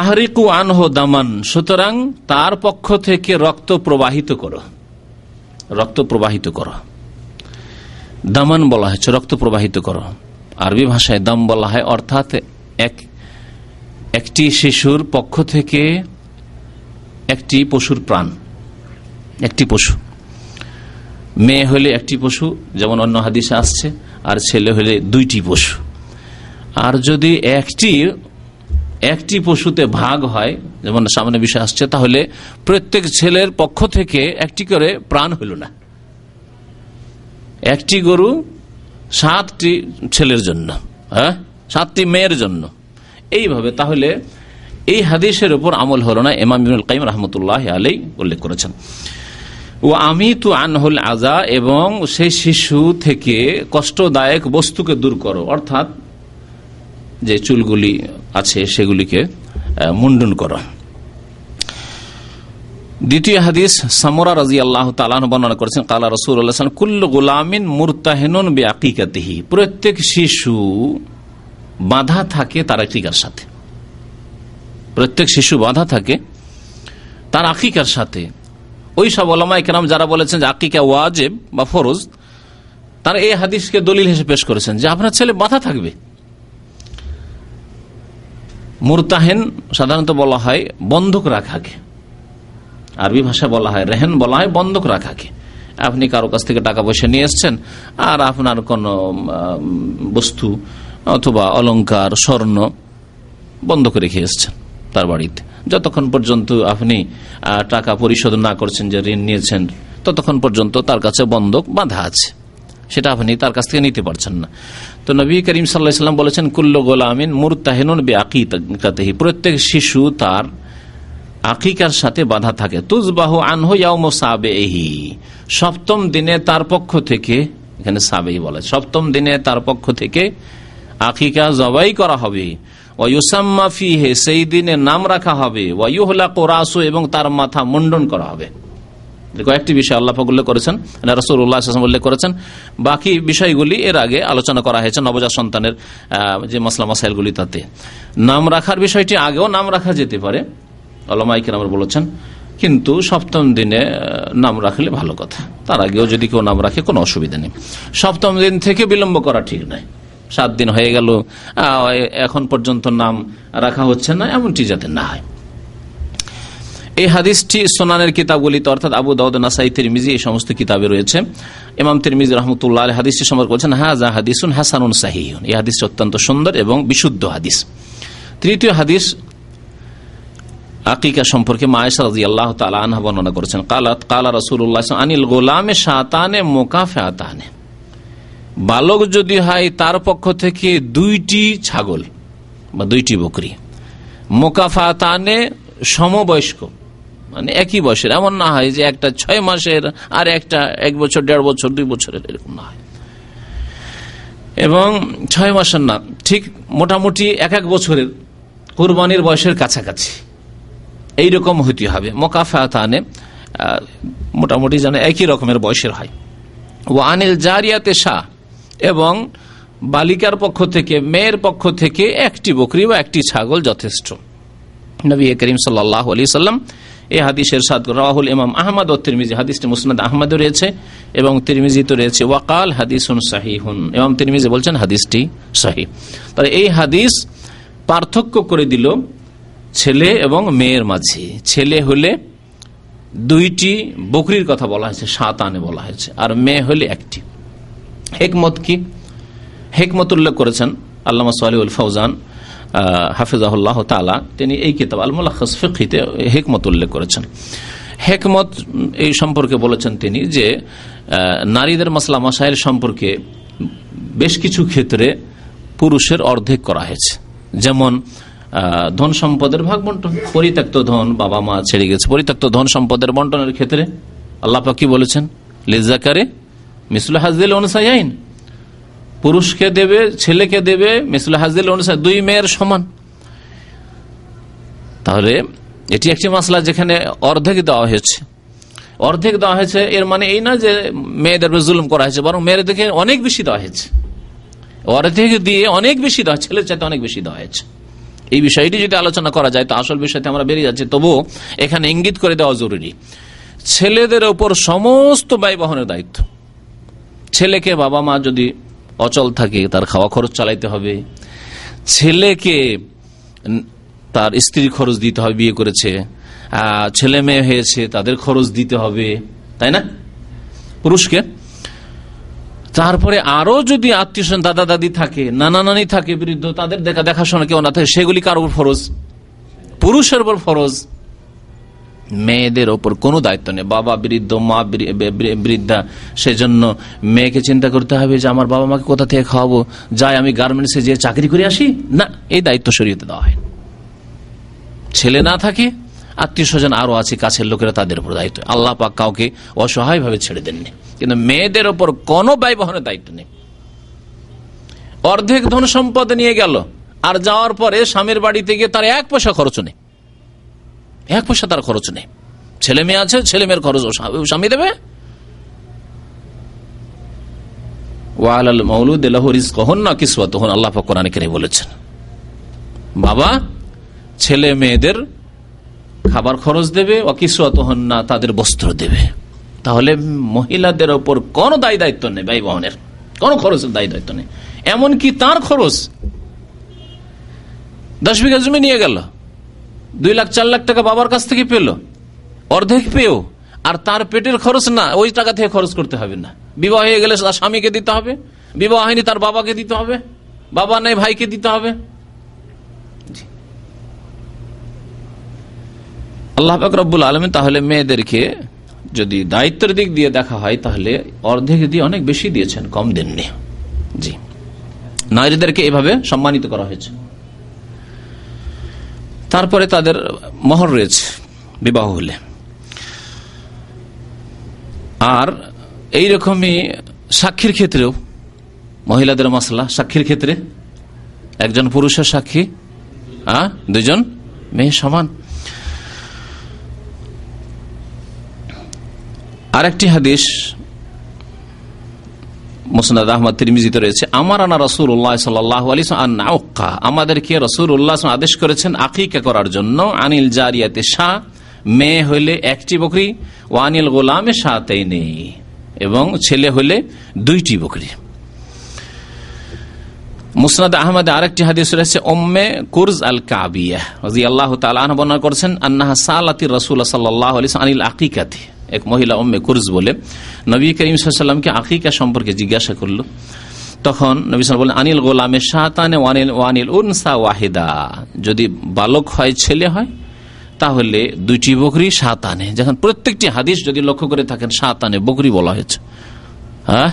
আহরিকু আনহো দামান, সুতরাং তার পক্ষ থেকে রক্ত প্রবাহিত করো, রক্ত প্রবাহিত করো। দামান বলা হয়েছে, রক্ত প্রবাহিত করো। আরবি ভাষায় দাম বলা হয়, অর্থাৎ এক, একটি শিশুর পক্ষ থেকে একটি পশুর প্রাণ, একটি পশু। মেয়ে হলে একটি পশু, যেমন অন্য হাদিসে আসছে, আর ছেলে হলে দুইটি পশু। আর যদি একটি একটি পশুতে ভাগ হয়, যেমন সামনে বিষয় আসছে, তাহলে প্রত্যেক ছেলের পক্ষ থেকে একটি করে প্রাণ হইল না। একটি গরু সাতটি ছেলের জন্য হ্যাঁ? সাতটি মেয়ের জন্য। এইভাবে তাহলে এই হাদিসের উপর আমল হল না এমাম কাইম রহমতুল্লাহ আলাই উল্লেখ করেছেন। ও আমি তো আনহুল আজা এবং সেই শিশু থেকে কষ্টদায়ক বস্তুকে দূর করো, অর্থাৎ যে চুলগুলি আছে সেগুলিকে মুন্ডন করা। দ্বিতীয় হাদিস, সামরা রাজি আল্লাহ তালান বর্ণনা করেছেন, কালা রসুল্লাহ কুল্ল গুলামিন মুরতাহেনুন বেআকিকাতিহি। প্রত্যেক শিশু বাধা থাকে তার আকিকার সাথে। প্রত্যেক শিশু বাধা থাকে তার আকিকার সাথে। ওই সব ওলামাই কেরাম যারা বলেছেন যে আকিকা ওয়াজেব বা ফরজ, তারা এই হাদিসকে দলিল হিসেবে পেশ করেছেন যে আপনার ছেলে বাধা থাকবে। মুরতাহেন সাধারণত বলা হয় বন্ধক রাখাকে আরবি ভাষা বলা হয়, রেহেন বলা হয়, বন্ধক রাখাকে আপনি কারও কাছ থেকে টাকা পয়সা নিয়ে এসছেন, আর আপনার কোন বস্তু অথবা অলঙ্কার স্বর্ণ বন্ধক রেখে এসছেন তার বাড়িতে। যতক্ষণ পর্যন্ত আপনি টাকা পরিশোধ না করছেন যে ঋণ নিয়েছেন, ততক্ষণ পর্যন্ত তার কাছে বন্ধক বাঁধা আছে। সেটা আপনি তার কাছ থেকে নিতে পারছেন না। তো নবী করিম সাল্লাহাম বলেছেন, কুল্ল গোলামিন আকিতাহি প্রত্যেক শিশু তার আকিকার সাথে বাধা থাকে। তুজবাহ আনহু এহি সপ্তম দিনে তার পক্ষ থেকে, এখানে সাবেই বলে, সপ্তম দিনে তার পক্ষ থেকে আকিকা জবাই করা হবে। ওয়ুসাম্মা ফিহে, সেই দিনে নাম রাখা হবে। ওয়ুহলা কোরাসু এবং তার মাথা মুন্ডন করা হবে। কয়েকটি বিষয় আল্লাহ উল্লেখ করেছেন রসুল উল্লাহ করেছেন। বাকি বিষয়গুলি এর আগে আলোচনা করা হয়েছে নবজাত সন্তানের যে মশলা মশাইলগুলি তাতে। নাম রাখার বিষয়টি আগেও নাম রাখা যেতে পারে। আলমাইকে নাম বলেছেন, কিন্তু সপ্তম দিনে নাম রাখলে ভালো কথা। তার আগেও যদি কেউ নাম রাখে, কোনো অসুবিধা নেই। সপ্তম দিন থেকে বিলম্ব করা ঠিক নয়। সাত দিন হয়ে গেল এখন পর্যন্ত নাম রাখা হচ্ছে না, এমনটি যাতে না হয়। এই হাদিসটি সোনানের কিতাবগুলিতে, অর্থাৎ আবু দাউদ, নাসাই, তিরমিজি, এই সমস্ত কিতাবে রয়েছে। ইমাম তিরমিজি রহমতুল্লাহ হাদিসটি সম্পর্ক করছেন হাজা হাদিসুন হাসানুন সাহিউন এই হাদিসটি অত্যন্ত সুন্দর এবং বিশুদ্ধ হাদিস। তৃতীয় হাদিস আকিকা সম্পর্কে মায়েশা রাজি আল্লাহ তালা বর্ণনা করেছেন, কালাত কালা রসুল্লাহ আনিল গোলামে সাতানে মোকাফে আতানে বালক যদি হয়, তার পক্ষ থেকে দুইটি ছাগল বা দুইটি বকরি। মোকাফাতানে সমবয়স্ক মানে একই বয়সের। এমন না হয় যে একটা ছয় মাসের আর একটা এক বছর, দেড় বছর, দুই বছরের, এরকম না হয়। এবং ছয় মাসের না, ঠিক মোটামুটি এক এক বছরের কোরবানির বয়সের কাছাকাছি। এইরকম হইতে হবে। মোকাফাতানে মোটামুটি যেন একই রকমের বয়সের হয়। ও আনিল জারিয়াতে শাহ, এবং বালিকার পক্ষ থেকে, মেয়ের পক্ষ থেকে একটি বকরি বা একটি ছাগল যথেষ্ট। নবী করিম সাল্লাহ আলি সাল্লাম এই হাদিসের সাদ রাহুল ইমাম আহমদ ও তিরমিজি। হাদিসটি মুসনাদ আহমদও রয়েছে এবং তিরমিজিতে রয়েছে, ওয়াকাল হাদিসুন সাহিহুন। এবং তিরমিজি বলছেন হাদিসটি সাহি তাহলে এই হাদিস পার্থক্য করে দিল ছেলে এবং মেয়ের মাঝে। ছেলে হলে দুইটি বকরির কথা বলা হয়েছে, সাত আনে বলা হয়েছে, আর মেয়ে হলে একটি। হেকমত কি? হেকমত উল্লেখ করেছেন আল্লামা সালিউল ফৌজান হাফিজাহুল্লাহ তালা তিনি এই কিতাব আলমুল্লাহস ফিকিতে হেকমত উল্লেখ করেছেন। হেকমত এই সম্পর্কে বলেছেন তিনি যে নারীদের মাসলা মাসাইল সম্পর্কে বেশ কিছু ক্ষেত্রে পুরুষের অর্ধেক করা হয়েছে। যেমন ধন সম্পদের ভাগ বন্টন, পরিত্যক্ত ধন বাবা মা ছেড়ে গেছে। পরিত্যক্ত ধন সম্পদের বন্টনের ক্ষেত্রে আল্লাপা কি বলেছেন? লিজাকারে মিসুল হাজিল অনুসাই আইন। পুরুষকে দেবে, ছেলেকে দেবে মিসুল হাজিল অনুসাই, দুই মেয়ের সমান। তাহলে এটি একটি মাসলা যেখানে অর্ধেক দেওয়া হয়েছে। অর্ধেক দেওয়া হয়েছে, এর মানে এই না যে মেয়েদের জুলুম করা হয়েছে, বরং মেয়েদের দেখে অনেক বেশি দেওয়া হয়েছে। অর্ধেক দিয়ে অনেক বেশি দেওয়া ছেলের চাইতে অনেক বেশি দেওয়া হয়েছে। এই বিষয়টি যদি আলোচনা করা যায়, তো আসল বিষয়তে আমরা বেরিয়ে যাচ্ছি। তবুও এখানে ইঙ্গিত করে দেওয়া জরুরি। ছেলেদের ওপর সমস্ত ব্যয় বহনের দায়িত্ব। ছেলেকে বাবা মা যদি অচল থাকে, তার খাওয়া খরচ চালাইতে হবে। ছেলেকে তার স্ত্রীর খরচ দিতে হবে, বিয়ে করেছে। ছেলে মেয়ে হয়েছে, তাদের খরচ দিতে হবে। তাই না? পুরুষকে তারপরে আরও যদি আত্মীয় স্বজন, দাদা, দাদি থাকে, নানা নানি থাকে বৃদ্ধ তাদের দেখা, দেখাশোনা কেউ না থাকে, সেগুলি কার উপর ফরজ? পুরুষের উপর ফরজ। মেয়েদের ওপর কোনো দায়িত্ব নেই। বাবা বৃদ্ধ, মা বৃদ্ধা, সেজন্য মেয়েকে চিন্তা করতে হবে যে, আমার বাবা মাকে কোথা থেকে খাওয়াবো? যাই, আমি গার্মেন্টসে যে চাকরি করে আসি? না, এই দায়িত্ব সরিয়ে দেওয়া হয় ছেলে না থাকে আত্মীয় স্বজন আরও আছে, কাছের লোকেরা তাদের উপর দায়িত্ব। আল্লাহ পাক কাউকে অসহায় ভাবে ছেড়ে দেননি। কিন্তু মেয়েদের ওপর কোনো ব্যয় বহনের দায়িত্ব নেই। অর্ধেক ধন সম্পদ নিয়ে গেল, আর যাওয়ার পরে স্বামীর বাড়িতে গিয়ে তার এক পয়সা খরচ নেই। এক পয়সা তার খরচ নেই। ছেলে মেয়ে আছে, ছেলে মেয়ের খরচ স্বামী দেবে? আল্লাহ বলেছেন। বাবা, ছেলে মেয়েদের খাবার খরচ দেবে অকিসুয়াত হন না তাদের বস্ত্র দেবে। তাহলে মহিলাদের ওপর কোনো দায়ী দায়িত্ব নেই ব্যয় বহনের কোনো খরচের দায়ী দায়িত্ব নেই। এমনকি তার খরচ দশ বিঘা জমি নিয়ে গেল, দুই লাখ, চার লাখ টাকা বাবার কাছ থেকে পেল, অর্ধেক পেয়েও আর তার পেটের খরচ না, ওই টাকা থেকে খরচ করতে হবে না। বিবাহ হয়ে গেলে তার স্বামীকে দিতে হবে, বিবাহ হয়নি তার বাবাকে দিতে হবে, বাবা নেই ভাইকে দিতে হবে। আল্লাহ রব্বুল আলম তাহলে মেয়েদেরকে যদি দায়িত্বের দিক দিয়ে দেখা হয়, তাহলে অর্ধেক দিয়ে অনেক বেশি দিয়েছেন, কম দেননি। জি। নারীদেরকে এভাবে সম্মানিত করা হয়েছে। তারপরে তাদের মহর রয়েছে, বিবাহ হলে। আর এই রকমই সাক্ষীর ক্ষেত্রেও, মহিলাদের মশলা সাক্ষীর ক্ষেত্রে, একজন পুরুষের সাক্ষী দুজন মেয়ে সমান। আরেকটি হাদিস মুসনাদ আহমদ তিরমিজিতে রয়েছে আমার আনা রসুল উল্লাহ সাল্লাহ আলী আমাদেরকে রসুল উল্লাহ আদেশ করেছেন আকিকা করার জন্য, আনিল জারিয়াতে শাহ মেয়ে হইলে একটি বকরি ও আনিল গোলামে সাতেই নেই এবং ছেলে হইলে দুইটি বকরি মুসনাদ আহমদ আরেকটি হাদিস রয়েছে ওম্মে কুরজ আল কাবিয়া আল্লাহ তালা বর্ণনা করেছেন আন্না সালাতি রসুল সাল্লাহ আলী আনিল আকিকাতে এক মহিলা ওম্মে কুরজ বলে, নবী করিম সাল্লামকে আকিকা সম্পর্কে জিজ্ঞাসা করল। তখন নবী সাল বলেন আনিল গোলামে শাহতানে ওয়ানিল ওয়ানিল উনসা ওয়াহিদা। যদি বালক হয়, ছেলে হয়, তাহলে দুইটি বকরি সাত আনে যখন প্রত্যেকটি হাদিস যদি লক্ষ্য করে থাকেন সাত আনে বকরি বলা হয়েছে। হ্যাঁ?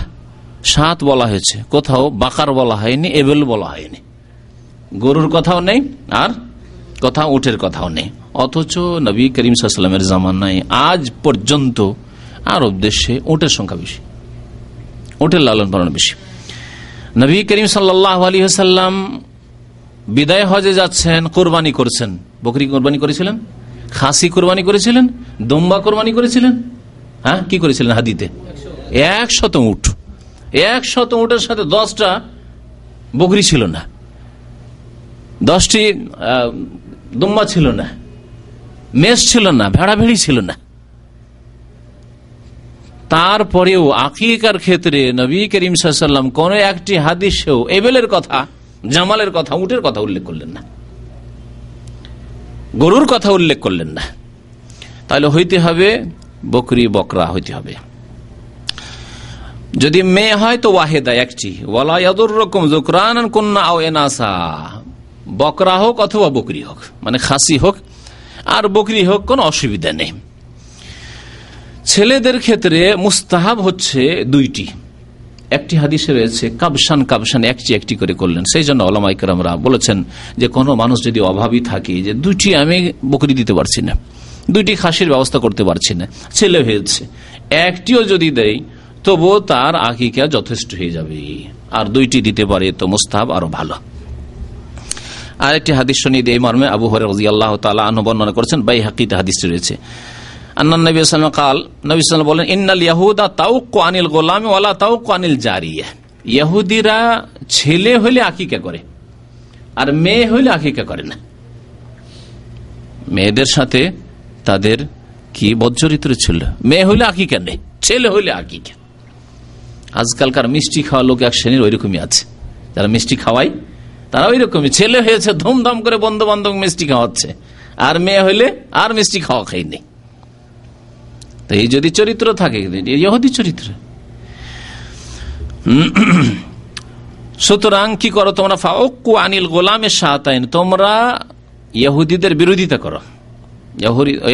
সাত বলা হয়েছে। কোথাও বাকার বলা হয়নি, এবেল বলা হয়নি। গরুর কথাও নেই, আর কোথাও উঠের কথাও নেই। অথচ নবী করিম সাল্লামের জামানায় আজ পর্যন্ত আরব দেশে ওটের সংখ্যা বেশি। ওটের লালন পালন বেশি। নবী করিম সাল্লাহ আলী সাল্লাম বিদায় হজে যাচ্ছেন, কোরবানি করছেন। বকরি কোরবানি করেছিলেন? খাসি কোরবানি করেছিলেন? দম্বা কোরবানি করেছিলেন? হ্যাঁ কি করেছিলেন হাদিতে? এক শত উঠ। এক শত উঠের সাথে দশটা বকরি ছিল না। দশটি দুম্বা ছিল না, মেষ ছিল না ভেড়া ভেড়ি ছিল না। তারপরেও আকিকার ক্ষেত্রে নবী করিম সাল্লাম কোন একটি হাদিসেও এবেলের কথা, জামালের কথা, উটের কথা উল্লেখ করলেন না। গরুর কথা উল্লেখ করলেন না। তাহলে হইতে হবে বকরি, বকরা হইতে হবে। যদি মেয়ে হয় তো ওয়াহেদা একটি। ওয়ালাদুর রকম জোকরান কন্যা আও এনাসা। বকরা হোক অথবা বকরি হোক মানে খাসি হোক আর বকরি হোক, কোনো অসুবিধা নেই। ছেলেদের ক্ষেত্রে মুস্তাহাব হচ্ছে দুইটি। একটি হাদিসে রয়েছে কাবসান কাবসান একটি একটি করে করলেন। সেই জন্য ওলামাইকরামরা বলেছেন যে, কোনো মানুষ যদি অভাবী থাকে, যে দুইটি আমি বকরি দিতে পারছি না, দুইটি খাসির ব্যবস্থা করতে পারছি না, ছেলে হয়েছে। একটিও যদি দেয়, তবুও তার আকিকা যথেষ্ট হয়ে যাবে। আর দুইটি দিতে পারে তো মুস্তাহাব আরও ভালো। আর একটি হাদিস শুনি এই মর্মে আবু হরে রাজি আল্লাহ তালা বর্ণনা করেছেন বাই হাকিতে হাদিসটি রয়েছে। আন্নান নবী সাল্লাম কাল, নবী সাল্লাম বলেন, ইন্নাল ইয়াহুদা তাউক আনিল গোলাম ওয়ালা তাউক আনিল জারিয়া। ইয়াহুদিরা ছেলে হলে আকিকা করে, আর মেয়ে হইলে আকিকা করে না। মেয়েদের সাথে তাদের কি বজ্জরিত্র ছিল? মেয়ে হইলে আকিকা নেই, ছেলে হইলে আকিকা। আজকালকার মিষ্টি খাওয়া লোক এক শ্রেণির ওইরকমই আছে। যারা মিষ্টি খাওয়ায় তারা ওই রকমই ছেলে হয়েছে, ধুমধাম করে বন্ধু বান্ধব মিষ্টি খাওয়াচ্ছে। আর মেয়ে হইলে আর মিষ্টি খাওয়া খাইনি তো এই যদি চরিত্র থাকে, ইহুদি চরিত্র। সুতরাং কি করো তোমরা? ফাউকু আনিল গোলামের সাহাতাইন তোমরা ইহুদিদের বিরোধিতা করো।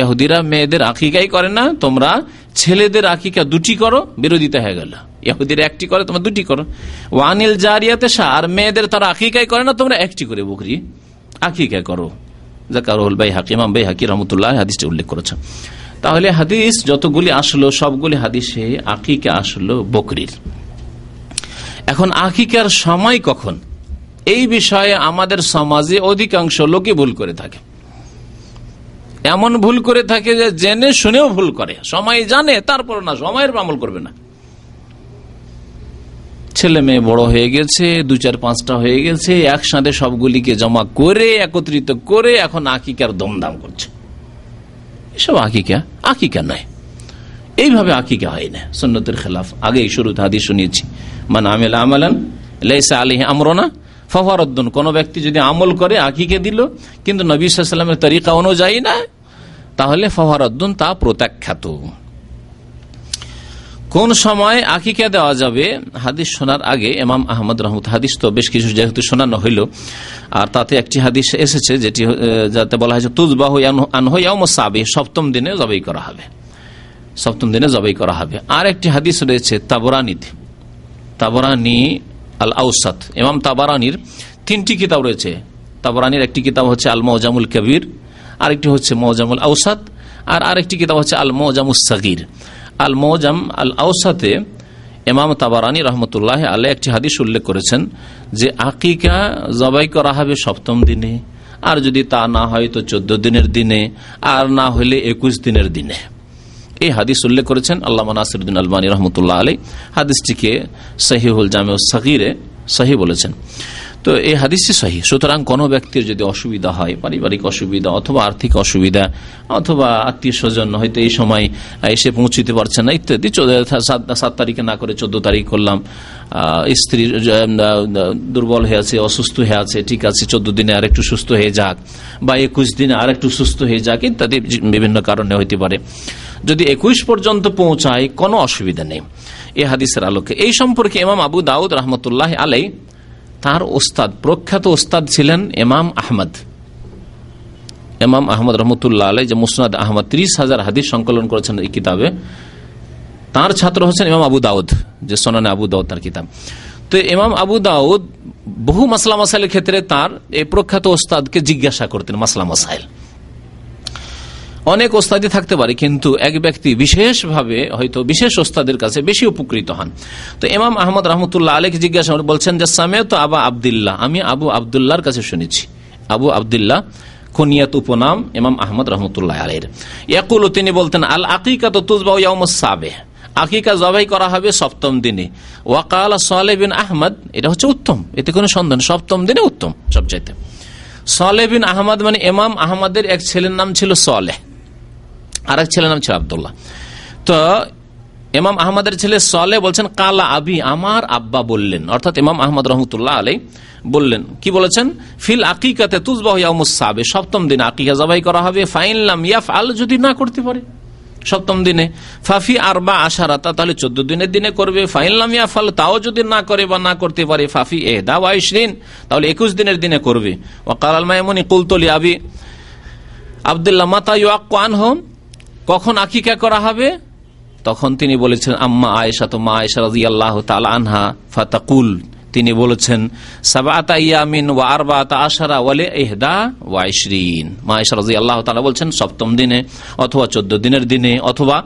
ইহুদিরা মেয়েদের আকিকাই করে না, তোমরা ছেলেদের আকিকা দুটি করো, বিরোধিতা হয়ে গেল। ইহুদিরা একটি করে, তোমরা দুটি করো। ওয়ানিল জারিয়াতে শাহ, আর মেয়েদের তারা আকিকাই করে না, তোমরা একটি করে বকরি আকিকা করো। জাকারুল ভাই হাকিমাম ভাই হাকি রহমতুল্লাহ হাদিসটি উল্লেখ করেছে তাহলে হাদিস যতগুলি আসলো, সবগুলি হাদিসে আকিকা আসলো বকরির। এখন আকিকার সময় কখন? এই বিষয়ে আমাদের সমাজে অধিকাংশ লোকে ভুল করে থাকে। এমন ভুল করে থাকে যে, জেনে শুনেও ভুল করে। সময় জানে তারপর না, সময়ের আমল করবে না। ছেলে মেয়ে বড় হয়ে গেছে, দু চার পাঁচটা হয়ে গেছে, একসাথে সবগুলিকে জমা করে, একত্রিত করে এখন আকিকার দমদাম করছে। এসব আকিকা? আকিকা নয়। এইভাবে আকিকা হয় না সন্ন্যতের খেলাফ। আগেই শুরুতে হাদিস শুনিয়েছি মানে আমেল আমালান লেসা আলিহ আমরনা ফফারদ্দন কোন ব্যক্তি যদি আমল করে, আকিকে দিল, কিন্তু নবী সাল্লামের তরিকা অনুযায়ী না, তাহলে ফফারদ্দন তা প্রত্যাখ্যাত। কোন সময় আকিকা দেওয়া যাবে? হাদিস শোনার আগে এমাম আহমদ রহমত হাদিস তো বেশ কিছু যেহেতু শোনানো হইল, আর তাতে একটি হাদিস এসেছে যেটি যাতে বলা হয়েছে তুজবাহ আনহয়ামসাবি সপ্তম দিনে জবাই করা হবে। সপ্তম দিনে জবাই করা হবে। আর একটি হাদিস রয়েছে তাবরানিতে তাবরানি আল আউসাদ এমাম তাবারানির তিনটি কিতাব রয়েছে। তাবরানির একটি কিতাব হচ্ছে আল মৌজামুল কবির আরেকটি হচ্ছে মৌজামুল আউসাদ আর আরেকটি কিতাব হচ্ছে আল মৌজামুল সাগির আল মৌজাম আল আউসাতে এমাম তাবারানি রহমতুল্লাহ আল্লাহ একটি হাদিস উল্লেখ করেছেন যে আকিকা জবাই করা হবে সপ্তম দিনে, আর যদি তা না হয় তো চোদ্দ দিনের দিনে, আর না হলে একুশ দিনের দিনে। এই হাদিস উল্লেখ করেছেন আল্লাহ নাসিরুদ্দিন আলবানী রহমতুল্লাহ আলী হাদিসটিকে সহিহুল জামে সাহিরে সহি বলেছেন। তো এই হাদিসটি সহি। সুতরাং কোনো ব্যক্তির যদি অসুবিধা হয়, পারিবারিক অসুবিধা অথবা আর্থিক অসুবিধা অথবা আত্মীয় স্বজন হয়তো এই সময় এসে পৌঁছতে পারছে না, ইত্যাদি সাত তারিখে না করে চোদ্দ তারিখ করলাম স্ত্রী দুর্বল হয়ে আছে, অসুস্থ হয়ে আছে, ঠিক আছে, চোদ্দ দিনে আর একটু সুস্থ হয়ে যাক বা একুশ দিনে আর একটু সুস্থ হয়ে যাক, ইত্যাদি বিভিন্ন কারণে হইতে পারে। যদি একুশ পর্যন্ত পৌঁছায়, কোনো অসুবিধা নেই। এ হাদিসের আলোকে। এই সম্পর্কে ইমাম আবু দাউদ রহমতুল্লাহ আলাই তার ওস্তাদ, প্রখ্যাত ওস্তাদ ছিলেন এমাম আহমদ। এমাম আহমদ রহমতুল্লাহ আলাই যে মুসনাদ আহমদ, ত্রিশ হাজার হাদিস সংকলন করেছেন এই কিতাবে। তার ছাত্র হচ্ছেন ইমাম আবু দাউদ, যে সোনানে আবু দাউদ তার কিতাব। তো ইমাম আবু দাউদ বহু মাসলা মাসাইলের ক্ষেত্রে তার এই প্রখ্যাত ওস্তাদকে জিজ্ঞাসা করতেন মাসলা মাসাইল। অনেক ওস্তাদি থাকতে পারে, কিন্তু এক ব্যক্তি বিশেষভাবে হয়তো বিশেষ ওস্তাদের কাছে বেশি উপকৃত হন। তো ইমাম আহমদ রহমতুল্লাহ আলীকে জিজ্ঞাসা বলছেন যে সামে তো আবা আবদুল্লাহ। আমি আবু আবদুল্লাহর কাছে শুনেছি। আবু আবদুল্লাহ কুনিয়াত উপনাম ইমাম আহমদ রহমতুল্লাহ আলের ইয়াকুল, তিনি বলতেন, আল আকিকা তো সাবে আকিকা জবাই করা হবে সপ্তম দিনে। ওয়াকাল সালে বিন আহমদ, এটা হচ্ছে উত্তম, এতে কোনো সন্ধান সপ্তম দিনে উত্তম সবচাইতে। সালে বিন আহমদ মানে ইমাম আহমদের এক ছেলের নাম ছিল সালেহ। আর এক ছেলের নাম ছিল আবদুল্লাহ। তো এমাম আহমদের ছেলে সলে বলছেন, কালা আবি আমার আব্বা বললেন। অর্থাৎ ইমাম আহমদ রহমতুল্লাহ আলাই বললেন। কি বলেছেন? ফিল আকিকাতে তুজবাহবে সপ্তম দিনে আকিকা জবাই করা হবে। ফাইনলাম ইয়াফ আল যদি না করতে পারে সপ্তম দিনে। ফাফি আর বা আশারাতা, তাহলে চোদ্দ দিনের দিনে করবে। ফাইনলাম ইয়াফাল তাও যদি না করে বা না করতে পারে। ফাফি এ দা ওয়াইশরিন তাহলে একুশ দিনের দিনে করবে। ও কালাল মাইমনি কুলতলি আবি আবদুল্লাহ, মাতা ইউআন হোম কখন আকিকা করা হবে? তখন তিনি বলেছেন, আম্মা আয়েশা তো মা আয়েশা রাজি আল্লাহ আনহা, ফাতাকুল। তিনি বলেছেন সাবাতা ইয়ামিন আশারা ওয়াইশরিন মা আল্লাহ তালা বলছেন, সপ্তম দিনে অথবা চোদ্দ দিনের দিনে অথবা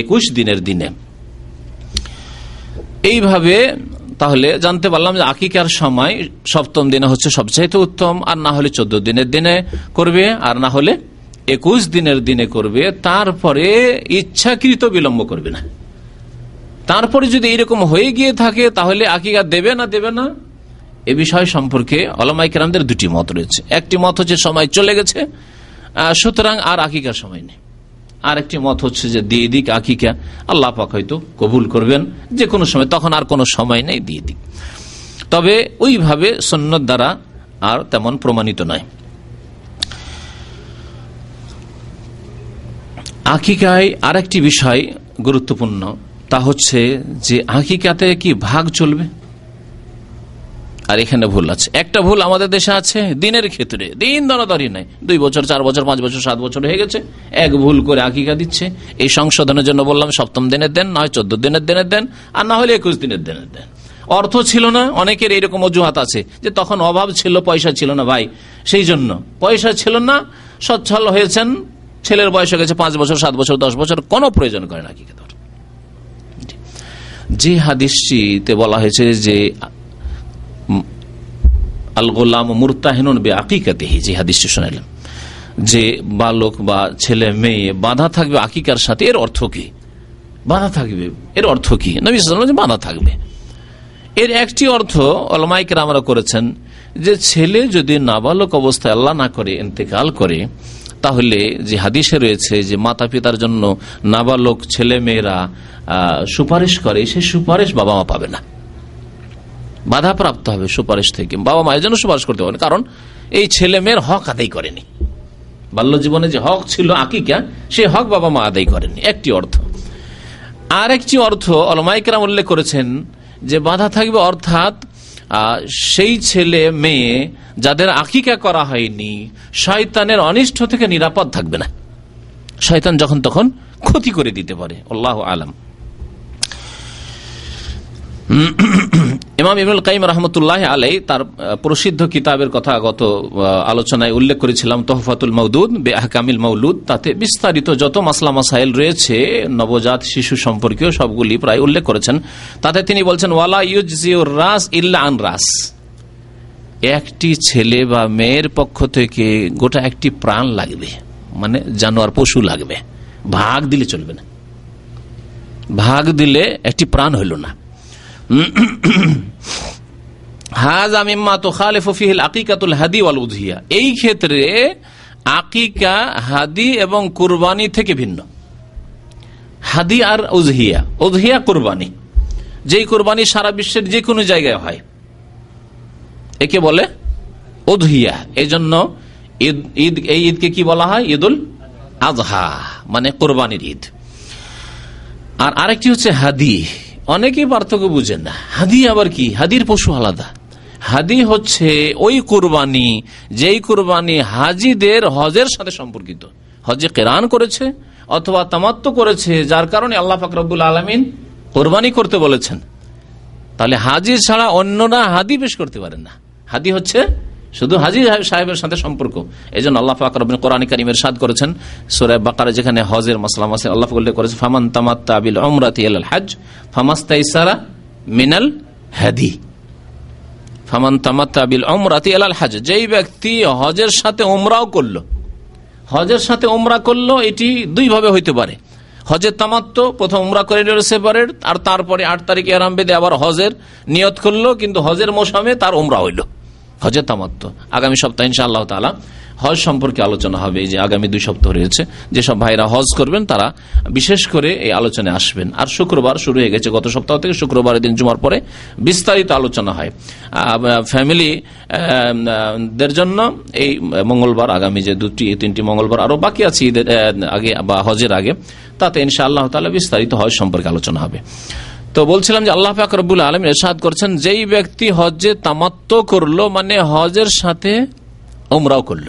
একুশ দিনের দিনে। এইভাবে তাহলে জানতে পারলাম যে আকিকার সময় সপ্তম দিনে হচ্ছে সবচাইতে উত্তম, আর না হলে চোদ্দ দিনের দিনে করবে, আর না হলে একুশ দিনের দিনে করবে, তারপরে ইচ্ছাকৃত বিলম্ব করবে না। তারপরে যদি এরকম হয়ে গিয়ে থাকে, তাহলে আকিকা দেবে না দেবে না? এ বিষয় সম্পর্কে অলমাই কেরামদের দুটি মত রয়েছে। একটি মত হচ্ছে, সময় চলে গেছে সুতরাং আর আকিকার সময় নেই। আর একটি মত হচ্ছে যে, দিয়ে দিক আকিকা, আল্লাহ পাক হয়তো কবুল করবেন, যে কোনো সময়, তখন আর কোনো সময় নেই, দিয়ে দিক। তবে ওইভাবে সন্ন্যত দ্বারা আর তেমন প্রমাণিত নয়। আকিকায় আর একটি বিষয় গুরুত্বপূর্ণ, তা হচ্ছে যে আকিকাতে কি ভাগ চলবে? আর এখানে ভুল আছে। একটা ভুল আমাদের দেশে আছে, দিনের ক্ষেত্রে। দিন দরাদরি নাই। দুই বছর, চার বছর, পাঁচ বছর, সাত বছর হয়ে গেছে। এক ভুল করে আকিকা দিচ্ছে। এই সংশোধনের জন্য বললাম, সপ্তম দিনের দেন, নয় চোদ্দ দিনের দিনের দেন, আর না হলে একুশ দিনের দিনের দেন। অর্থ ছিল না, অনেকের এইরকম অজুহাত আছে যে তখন অভাব ছিল, পয়সা ছিল না ভাই। সেই জন্য পয়সা ছিল না, সচ্ছল হয়েছেন ছেলের বয়স হয়ে গেছে পাঁচ বছর, সাত বছর, দশ বছর, কোনো প্রয়োজন করে না যে হাদিসটিতে বলা হয়েছে যে আল গোলাম মুরতাহিন বে আকিকাতেহি যে হাদিসটি শোনাইলাম, যে বালক বা ছেলে মেয়ে বাধা থাকবে আকিকার সাথে, এর অর্থ কি? বাধা থাকবে, এর অর্থ কি? নবী বাধা থাকবে। এর একটি অর্থ আমরা করেছেন, যে ছেলে যদি নাবালক অবস্থায় আল্লাহ না করে, ইন্তেকাল করে তাহলে যে হাদিসে রয়েছে যে মাতা পিতার জন্য নাবালক ছেলে মেয়েরা সুপারিশ করে, সে সুপারিশ বাবা মা পাবে না। বাধা প্রাপ্ত হবে সুপারিশ থেকে। বাবা মায়ের জন্য সুপারিশ করতে পারে কারণ এই ছেলে মেয়ের হক আদায় করেনি। বাল্য জীবনে যে হক ছিল আকিকা, সে হক বাবা মা আদায় করেনি। একটি অর্থ। আর একটি অর্থ অলমাইকরাম উল্লেখ করেছেন যে বাধা থাকবে অর্থাৎ সেই ছেলে, মেয়ে যাদের আকিকা করা হয়নি, শয়তানের অনিষ্ট থেকে নিরাপদ থাকবে না। শয়তান যখন তখন ক্ষতি করে দিতে পারে, আল্লাহ আলম। ইমাম ইমুল কাইম রহমতুল্লাহ আলাই তার প্রসিদ্ধ কিতাবের কথা গত আলোচনায় উল্লেখ করেছিলাম, তোহফাতুল মৌদুদ বে আহকামিল মৌলুদ তাতে বিস্তারিত যত মাসলা মাসাইল রয়েছে, নবজাত শিশু সম্পর্কীয় সবগুলি প্রায় উল্লেখ করেছেন। তাতে তিনি বলছেন, ওয়ালা ইউজ রাস ইল্লা আন রাস। একটি ছেলে বা মেয়ের পক্ষ থেকে গোটা একটি প্রাণ লাগবে মানে জানোয়ার পশু লাগবে, ভাগ দিলে চলবে না। ভাগ দিলে একটি প্রাণ হইল না। এই ক্ষেত্রে আকিকা, হাদি এবং কুরবানি থেকে ভিন্ন। হাদি আর উজহিয়া উজহিয়া কুরবানি। যেই কোরবানি সারা বিশ্বের যে কোনো জায়গায় হয়। একে বলে উদহিয়া। এই জন্য ঈদ ঈদ, এই ঈদকে কি বলা হয়? ঈদুল আজহা মানে কোরবানির ঈদ। আর আরেকটি হচ্ছে হাদি। অনেকেই পার্থক্য বুঝেন না। হাদি আবার কি? হাদির পশু আলাদা। হাদি হচ্ছে ওই কোরবানি, যেই কোরবানি হাজিদের হজের সাথে সম্পর্কিত। হজে কেরান করেছে অথবা তামাত্ম করেছে, যার কারণে আল্লাহ ফাকরুল আলমিন কোরবানি করতে বলেছেন। তাহলে হাজি ছাড়া অন্যরা হাদি পেশ করতে পারেন না। হাদি হচ্ছে শুধু হাজির সাহেবের সাথে সম্পর্ক। এই জন্য আল্লাহ ফাকর কোরআন কারিমের সাদ করেছেন। সোরাই বাকারে যেখানে হজের মাসলাম আছে, আল্লাহ উল্লেখ করেছে ফামান তামাত্তাবিল অমরাতি আল হাজ ফামাস্তা ইসারা মিনাল হাদি। ফামান তামাত্তাবিল অমরাতি আল হাজ যেই ব্যক্তি হজের সাথে ওমরাও করল, হজের সাথে ওমরা করল, এটি দুই ভাবে হইতে পারে। হজের তামাত্ম প্রথম উমরা করে নিল সেপারেট, আর তারপরে আট তারিখে আরাম বেদে আবার হজের নিয়ত করল, কিন্তু হজের মৌসুমে তার ওমরা হইল। হজের তামাত্ম আগামী সপ্তাহে ইনশা আল্লাহ তালা হজ সম্পর্কে আলোচনা হবে যে আগামী দুই সপ্তাহ রয়েছে। যেসব ভাইরা হজ করবেন, তারা বিশেষ করে এই আলোচনায় আসবেন। আর শুক্রবার শুরু হয়ে গেছে, গত সপ্তাহ থেকে শুক্রবারের দিন জুমার পরে বিস্তারিত আলোচনা হয়। ফ্যামিলি দের জন্য এই মঙ্গলবার, আগামী যে দুটি, তিনটি মঙ্গলবার আরও বাকি আছে ঈদের আগে বা হজের আগে, তাতে ইনশা আল্লাহ তালা বিস্তারিত হজ সম্পর্কে আলোচনা হবে। তো বলছিলাম যে আল্লাহ ফাকরবুল আলম এরশাদ করছেন, যেই ব্যক্তি হজে তামাত্ম করল মানে হজের সাথে ওমরাও করল।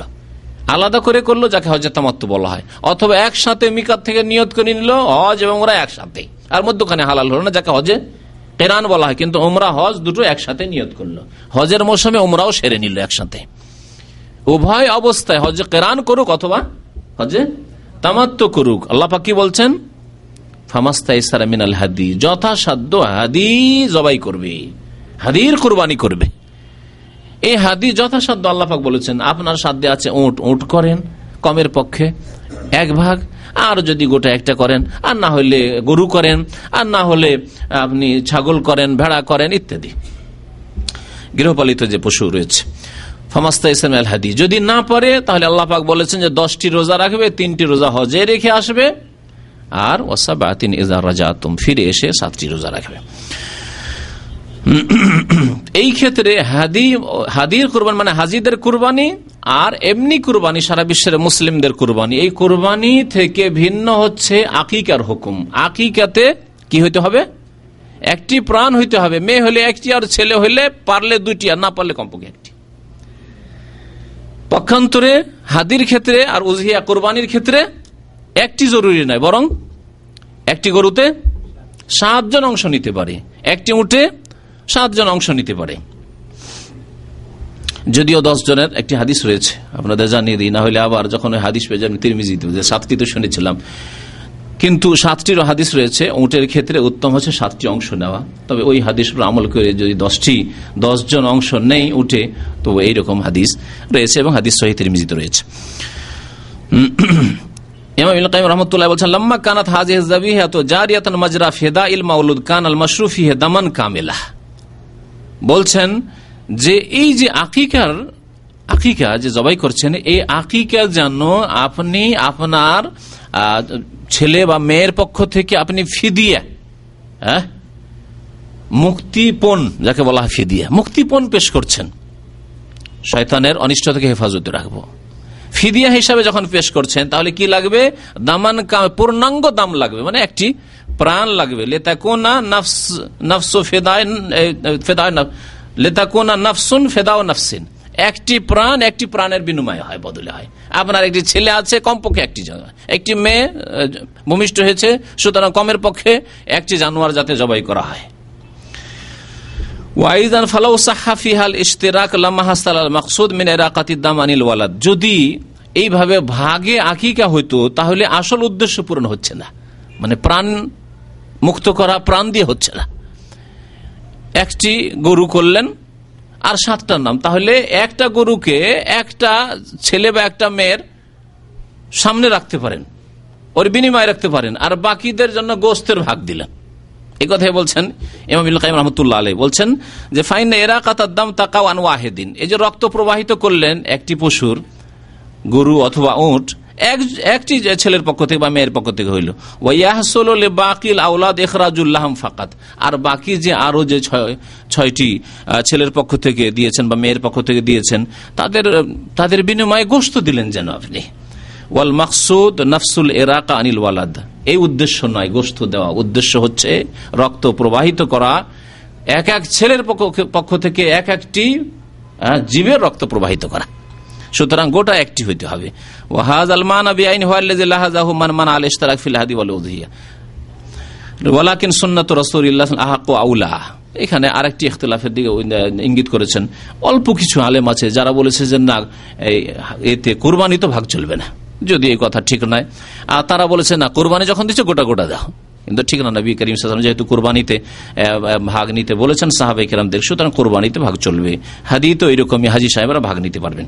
আলাদা করে করল যাকে হজে তামাত্ম বলা হয়। অথবা একসাথে মিকাত থেকে নিয়ত করে নিল, হজ এবং ওরা একসাথে। আর মধ্যখানে হালাল হলো না, যাকে হজে কেরান বলা হয়। কিন্তু ওমরা হজ দুটো একসাথে নিয়ত করল। হজের মৌসুমে ওমরাও সেরে নিল একসাথে। উভয় অবস্থায় হজে কেরান করুক অথবা হজে তামাত্ম করুক। আল্লাহ পাকি বলছেন? ফামাস্তা মিনাল হাদি, যথাসাধ্য হাদি জবাই করবে, হাদির কোরবানি করবে। এই হাদি যথাসাধ্য আল্লাহাক বলেছেন, আপনার সাধ্যে আছে উঁট উঁট করেন কমের পক্ষে এক ভাগ, আর যদি গোটা একটা করেন, আর না হলে গরু করেন, আর না হলে আপনি ছাগল করেন, ভেড়া করেন ইত্যাদি। গৃহপালিত যে পশু রয়েছে ফামাস্তা ইসলাম আল হাদি, যদি না পারে তাহলে আল্লাহ পাক বলেছেন যে দশটি রোজা রাখবে, তিনটি রোজা হজে রেখে আসবে আর ওয়াসাবাতিন ইজা রাজা তুম ফিরে এসে সাতটি রোজা রাখবে। এই ক্ষেত্রে হাদি, হাদির কুরবান মানে হাজিদের কুরবানি, আর এমনি কুরবানি, সারা বিশ্বের মুসলিমদের কুরবানি। এই কুরবানি থেকে ভিন্ন হচ্ছে আকিকার হুকুম। আকিকাতে কি হইতে হবে? একটি প্রাণ হইতে হবে। মেয়ে হলে একটি আর ছেলে হইলে পারলে দুইটি, আর না পারলে কমপক্ষে একটি। পক্ষান্তরে হাদির ক্ষেত্রে আর উজিয়া কোরবানির ক্ষেত্রে একটি জরুরি নয়, বরং একটি গরুতে সাতজন অংশ নিতে পারে। একটি উঠে সাতজন অংশ নিতে পারে। যদিও দশ জনের একটি হাদিস রয়েছে, আপনাদের জানিয়ে দিই, না হলে আবার যখন ওই হাদিস পেয়ে যাবেন তিরমিজিতে যে সাতটি তো শুনেছিলাম। কিন্তু সাতটিরও হাদিস রয়েছে, উঁটের ক্ষেত্রে উত্তম হচ্ছে সাতটি অংশ নেওয়া। তবে ওই হাদিস আমল করে যদি দশটি জন অংশ নেই উঠে তো এইরকম হাদিস রয়েছে এবং হাদিস সহি তিরমিজিতে রয়েছে। রহমতুল্লাহ বলছেন, লম্মা কানাত হাজিজ জারিয়াতন মাজরা ফেদা ইল মাউলুদ কান আল মশরুফি বলছেন যে এই যে আকিকার, আকিকা যে জবাই করছেন, এই আকিকা যেন আপনি আপনার ছেলে বা মেয়ের পক্ষ থেকে আপনি ফিদিয়া হ্যাঁ? মুক্তিপণ, যাকে বলা হয় ফিদিয়া, মুক্তিপণ পেশ করছেন। শয়তানের অনিষ্ট থেকে হেফাজতে রাখব। ফিদিয়া হিসাবে যখন পেশ করছেন, তাহলে কি লাগবে? দামান পূর্ণাঙ্গ দাম লাগবে। মানে একটি প্রাণ লাগবে। লেতাকোনা নফস নফস ফেদায় ফেদায় লেতাকোনা নফসুন ফেদাও নফসিন। একটি প্রাণ একটি প্রাণের বিনিময় হয়, বদলে হয়। আপনার একটি ছেলে আছে, কমপক্ষে একটি একটি মেয়ে ভূমিষ্ঠ হয়েছে, সুতরাং কমের পক্ষে একটি জানোয়ার যাতে জবাই করা হয়। ওয়াইদান ফালাউ সাহাফিহাল ইশতেরাক লামাহাস্তাল মাকসুদ মিন এরাকাতির দাম আনিল ওয়ালাদ যদি এইভাবে ভাগে আকিকা হইতো, তাহলে আসল উদ্দেশ্য পূরণ হচ্ছে না। মানে প্রাণ মুক্ত করা, প্রাণ দিয়ে হচ্ছে না। একটি গরু করলেন, আর সাতটার নাম। তাহলে একটা গরুকে একটা ছেলে বা একটা মেয়ের সামনে রাখতে পারেন, ওর বিনিময় রাখতে পারেন, আর বাকিদের জন্য গোস্তের ভাগ দিলেন। এই বলছেন ইমামুল কাইম রহমতুল্লাহ বলছেন যে ফাইন এরা কাতার দাম তাকাও ওয়াহেদিন। এই যে রক্ত প্রবাহিত করলেন একটি পশুর গরু অথবা উঁট একটি ছেলের পক্ষ থেকে বা মেয়ের পক্ষ থেকে হইল। ওয়াহসল বাকিল আউলাদ এখরাজুল্লাহম ফাকাত আর বাকি যে আরও যে ছয়টি ছেলের পক্ষ থেকে দিয়েছেন বা মেয়ের পক্ষ থেকে দিয়েছেন, তাদের তাদের বিনিময়ে গোস্ত দিলেন যেন আপনি। ওয়াল মাকসুদ নফসুল এরাকা আনিল ওয়ালাদ। এই উদ্দেশ্য নয় গোস্ত দেওয়া। উদ্দেশ্য হচ্ছে রক্ত প্রবাহিত করা। এক এক ছেলের পক্ষ থেকে এক একটি জীবের রক্ত প্রবাহিত করা। সুতরাং গোটা একটি হইতে হবে। ওয়াহাজ আলমান আবি আইন মান মান ওয়ালাকিন সুন্নাতু রাসূলিল্লাহ আউলা। এখানে আরেকটি ইখতলাফের দিকে ইঙ্গিত করেছেন। অল্প কিছু আলেম আছে যারা বলেছে যে না এতে কোরবানি তো ভাগ চলবে না। যদি এই কথা ঠিক নয়। আর তারা বলেছে, না, কোরবানি যখন দিচ্ছে গোটা গোটা দাও। কিন্তু ঠিক না, নবী করিম সাল্লাম যেহেতু কোরবানিতে ভাগ নিতে বলেছেন, সাহাবাই কেরাম দেখ, সুতরাং কোরবানিতে ভাগ চলবে। হাদি তো এইরকমই, হাজি সাহেবরা ভাগ নিতে পারবেন।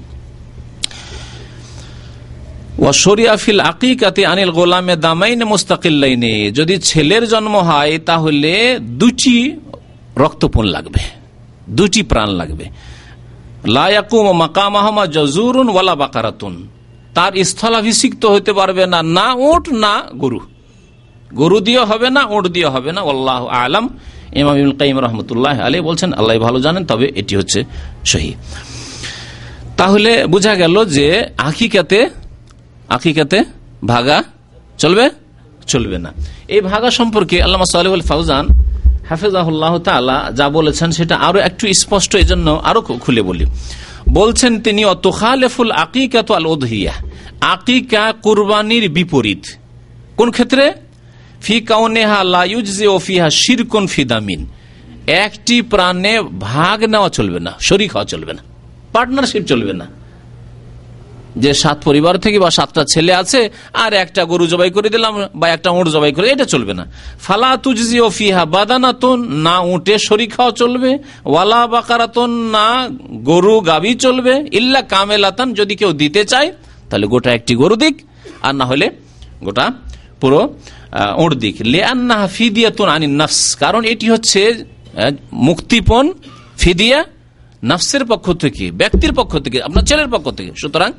আনিল দামাইনে যদি ছেলের জন্ম হয়, তাহলে দুটি রক্তপণ লাগবে। দুটি প্রাণ লাগবে। লায়াকুম মাকামাহমা জজুরুন ওয়ালা বাকারাতুন। তার স্থলাভিষিক্ত হতে পারবে না না ওট না গরু। গরু দিয়ে হবে না ওট দিয়ে হবে না। আল্লাহ আলম। ইমাম কাইম রহমতুল্লাহ আলী বলছেন, আল্লাহ ভালো জানেন, তবে এটি হচ্ছে সহি। তাহলে বোঝা গেল যে আকিকাতে আকিকাতে ভাগা চলবে চলবে না। এই ভাগা সম্পর্কে আল্লাহ সালেহ ফাউজান হাফেজাহুল্লাহ তালা যা বলেছেন, সেটা আরও একটু স্পষ্ট এই জন্য আরও খুলে বলি। বলছেন তিনি, অতোখালেফুল আকিকা তো আল ওদহিয়া আকিকা কুরবানির বিপরীত। কোন ক্ষেত্রে? ফি কাউনেহা লাইজে ও ফিহা শিরকুন ফিদামিন একটি প্রাণে ভাগ নেওয়া চলবে না, শরিক হওয়া চলবে না, পার্টনারশিপ চলবে না। যে সাত পরিবার থেকে বা সাতটা ছেলে আছে, আর একটা গরু জবাই করে দিলাম বা একটা উঁট জবাই করে, এটা চলবে না। ফালা তুজি ও ফিহা বাদানাতন, না উঁটে শরিক খাওয়া চলবে, ওয়ালা বাকারাতন, না গরু গাবি চলবে, ইল্লা কামেলাতান, যদি কেউ দিতে চায়, তাহলে গোটা একটি গরু দিক, আর না হলে গোটা পুরো উঁট দিক। লে আন্না ফিদিয়াতুন আনি নফস, কারণ এটি হচ্ছে মুক্তিপণ ফিদিয়া, নফসের পক্ষ থেকে, ব্যক্তির পক্ষ থেকে, আপনার ছেলের পক্ষ থেকে। সুতরাং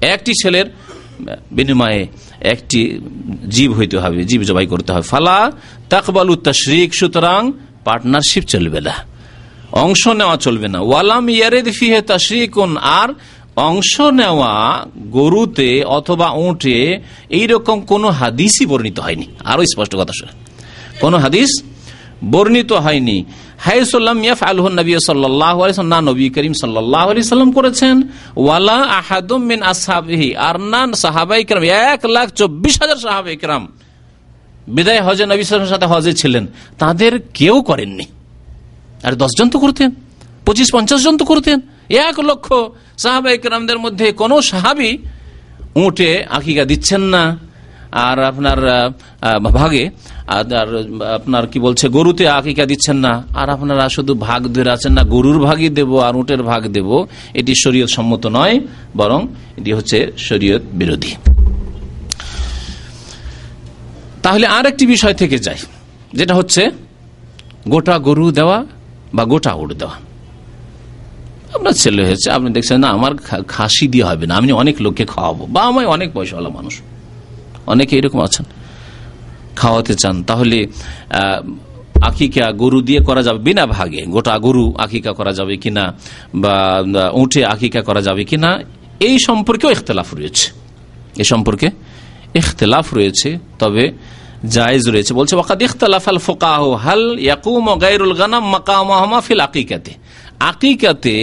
একটি ছেলের বিনিময়ে একটি জীব হইতে হবে, জীব জবাই করতে হবে। ফালা তাকবালু তশরিক, সুতরাং পার্টনারশিপ চলবে না, অংশ নেওয়া চলবে না। ওয়ালাম ইয়ারেদ ফিহে তশরিকুন, আর অংশ নেওয়া গরুতে অথবা উঁটে এইরকম কোন হাদিসই বর্ণিত হয়নি। আরও স্পষ্ট কথা শুনে কোন হাদিস বর্ণিত হয়নি। নবী নবী করিম সাল্লাম করেছেন। ওয়ালা আর সাহাবাই এক লাখ চব্বিশ হাজার বিদায় হজে নবী সাথে হজে ছিলেন। তাদের কেউ করেননি। আর দশজন তো করতেন, পঁচিশ পঞ্চাশ জন তো করতেন। এক লক্ষ সাহাবাই কেরামদের মধ্যে কোন সাহাবি উঠে আকিকা দিচ্ছেন না। আর আপনার ভাগে আর আপনার কি বলছে, গরুতে আকিকা দিচ্ছেন না। আর আপনারা শুধু ভাগ ধরে আছেন না, গরুর ভাগই দেব আর উটের ভাগ দেব। এটি শরীয়ত সম্মত নয়, বরং এটি হচ্ছে শরীয়ত বিরোধী। তাহলে আর একটি বিষয় থেকে যায় যেটা হচ্ছে গোটা গরু দেওয়া বা গোটা উট দেওয়া। আপনার ছেলে হয়েছে, আপনি দেখছেন, না, আমার খাসি দিয়ে হবে না, আমি অনেক লোককে খাওয়াবো, বা আমায় অনেক পয়সাওয়ালা মানুষ। অনেকে এরকম আছেন। খাওয়াতে চান, তাহলে আকিকা গরু দিয়ে করা যাবে বিনা ভাগে, গোটা গরু আকিকা করা যাবে কিনা বা উঠে আকিকা করা যাবে কিনা, এই সম্পর্কেও ইখতলাফ রয়েছে। এ সম্পর্কে ইখতলাফ রয়েছে, তবে জায়েজ রয়েছে। বলছে, ওয়াকাদ ইখতলাফ আল ফোকাহ, হাল ইয়াকুম গাইরুল গানাম মাকামা ফিল আকিকাতে। আকিকাতে